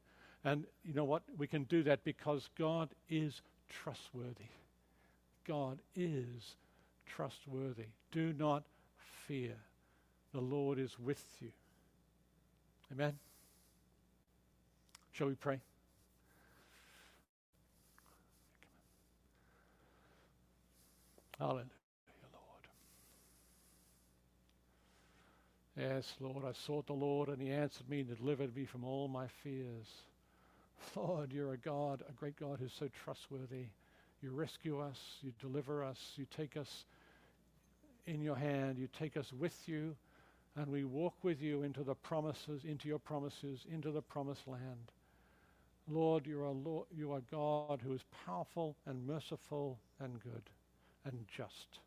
And you know what? We can do that because God is trustworthy. God is trustworthy. Do not fear. The Lord is with you. Amen. Shall we pray? Hallelujah, Lord. Yes, Lord, I sought the Lord and he answered me and delivered me from all my fears. Lord, you're a God, a great God who's so trustworthy. You rescue us, you deliver us, you take us in your hand, you take us with you, and we walk with you into the promises, into your promises, into the promised land. Lord, you are, Lord, you are God who is powerful and merciful and good and just.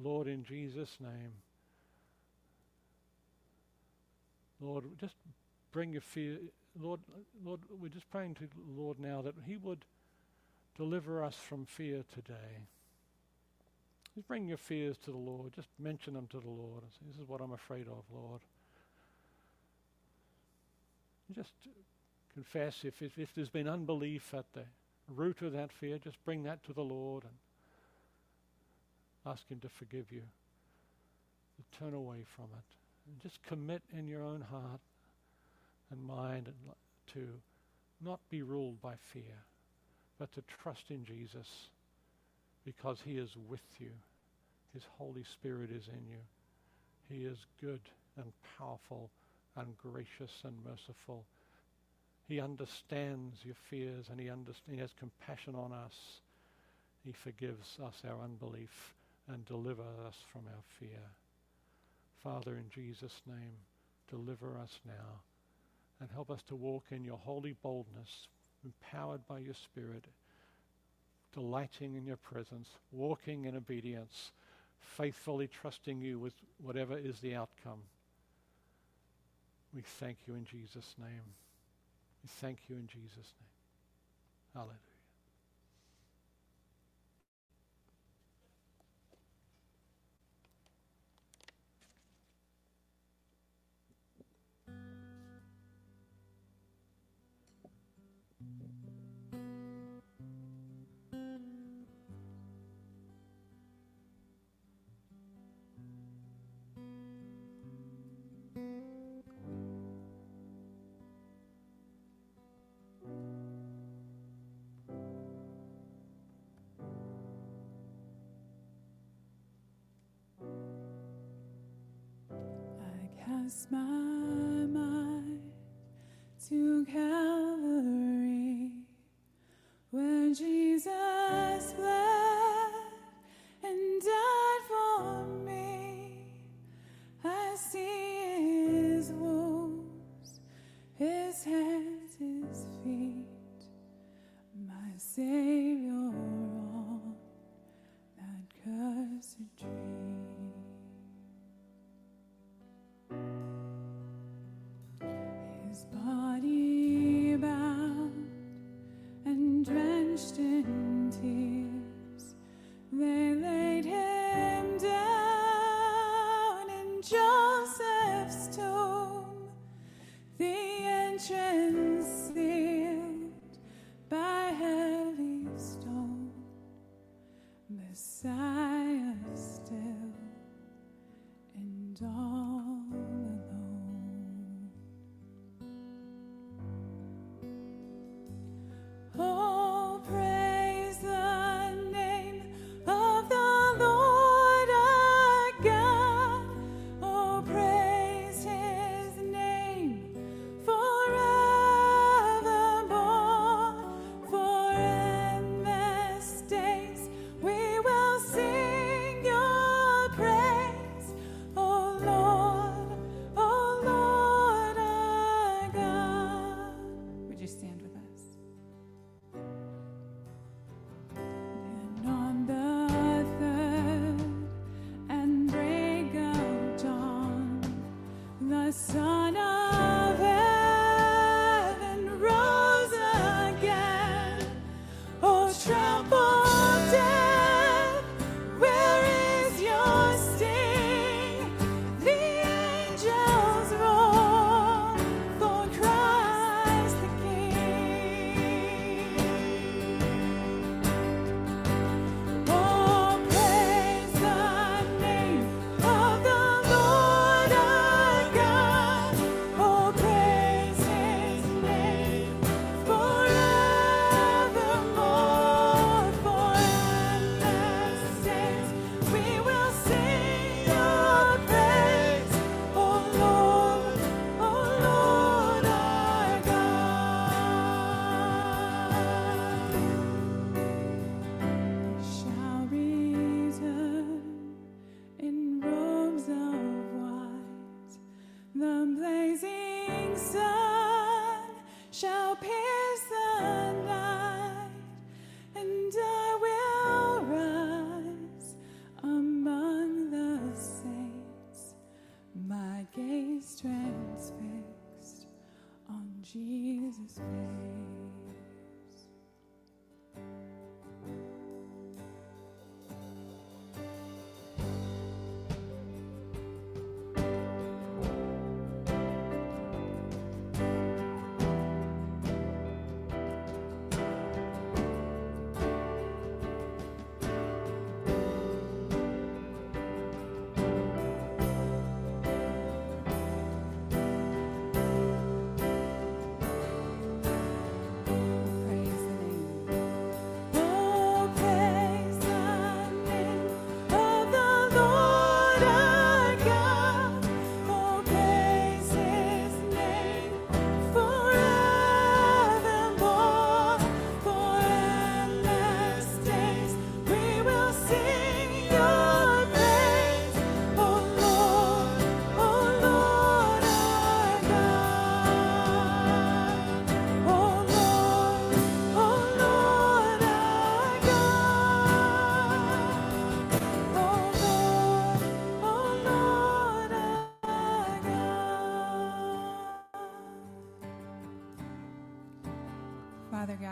Lord, in Jesus' name, Lord, just bring your fear. Lord, Lord, we're just praying to the Lord now that He would Deliver us from fear today. Just bring your fears to the Lord. Just mention them to the Lord. Say, this is what I'm afraid of, Lord. Just confess if, if, if there's been unbelief at the root of that fear, just bring that to the Lord and ask Him to forgive you. Turn away from it. And just commit in your own heart and mind to not be ruled by fear but to trust in Jesus because he is with you. His Holy Spirit is in you. He is good and powerful and gracious and merciful. He understands your fears and he, underst- he has compassion on us. He forgives us our unbelief and delivers us from our fear. Father, in Jesus' name, deliver us now and help us to walk in your holy boldness empowered by your Spirit, delighting in your presence, walking in obedience, faithfully trusting you with whatever is the outcome. We thank you in Jesus' name. We thank you in Jesus' name. Hallelujah. smile.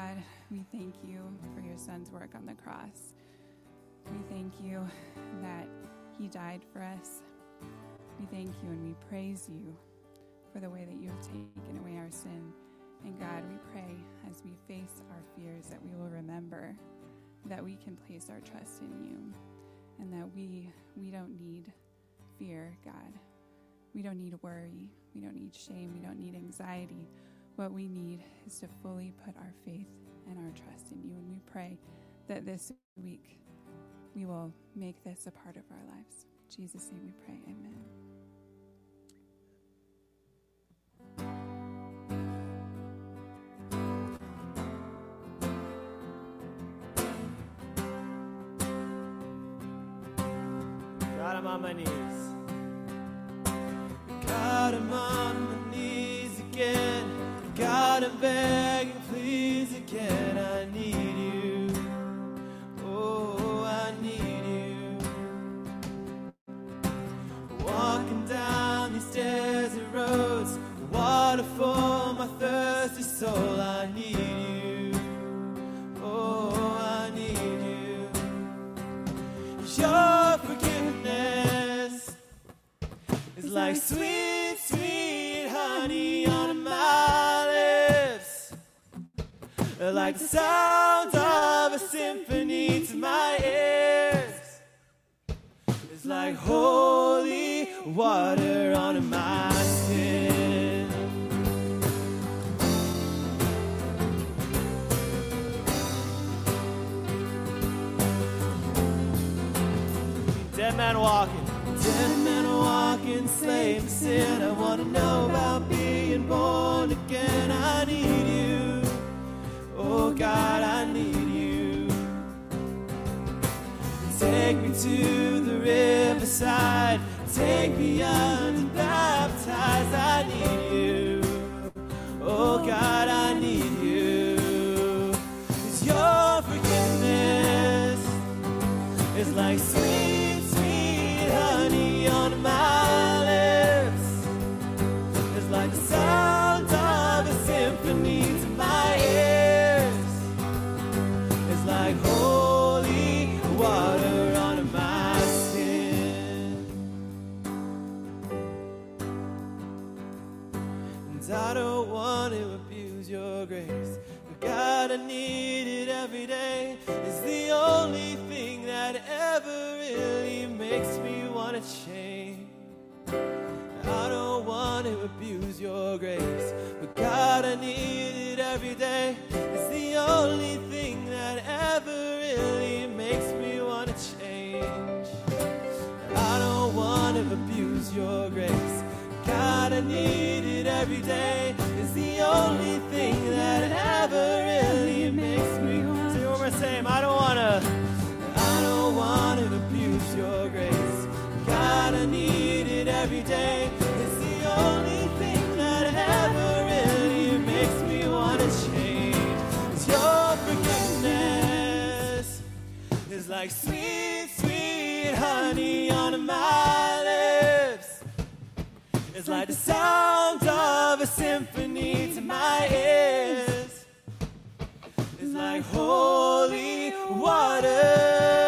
God, we thank you for your son's work on the cross. We thank you that he died for us. We thank you and we praise you for the way that you have taken away our sin. And God, we pray as we face our fears that we will remember that we can place our trust in you and that we we don't need fear, God. We don't need worry. We don't need shame. We don't need anxiety. What we need is to fully put our faith and our trust in you. And we pray that this week we will make this a part of our lives. In Jesus' name we pray. Amen. God, I'm on my knees. God, I'm on my begging, please again. I need you. Oh, I need you. Walking down these desert roads, water for my thirsty soul. I need you. Oh, I need you. Your forgiveness is like sweet, sweet Like the sound of a symphony to my ears. It's like holy water on my skin. Dead man walking. Dead men walking, slave sin. I want to know about being born God, I need you. Take me to the riverside. Take me under baptized. I need you. Oh God, I need you. It's your forgiveness. It's like sweet, sweet honey on my abuse your grace. But God, I need it every day. It's the only thing that ever really makes me want to change. I don't want to abuse your grace. God, I need it every day. It's the only thing that ever really makes me want to. Say one more time. I don't want to. I don't want to abuse your grace. God, I need it every day. Like sweet, sweet honey on my lips. It's like the sound of a symphony to my ears. It's like holy water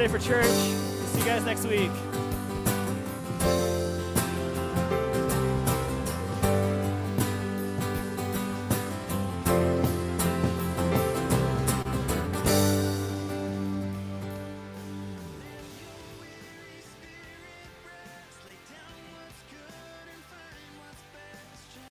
today for church. See you guys next week.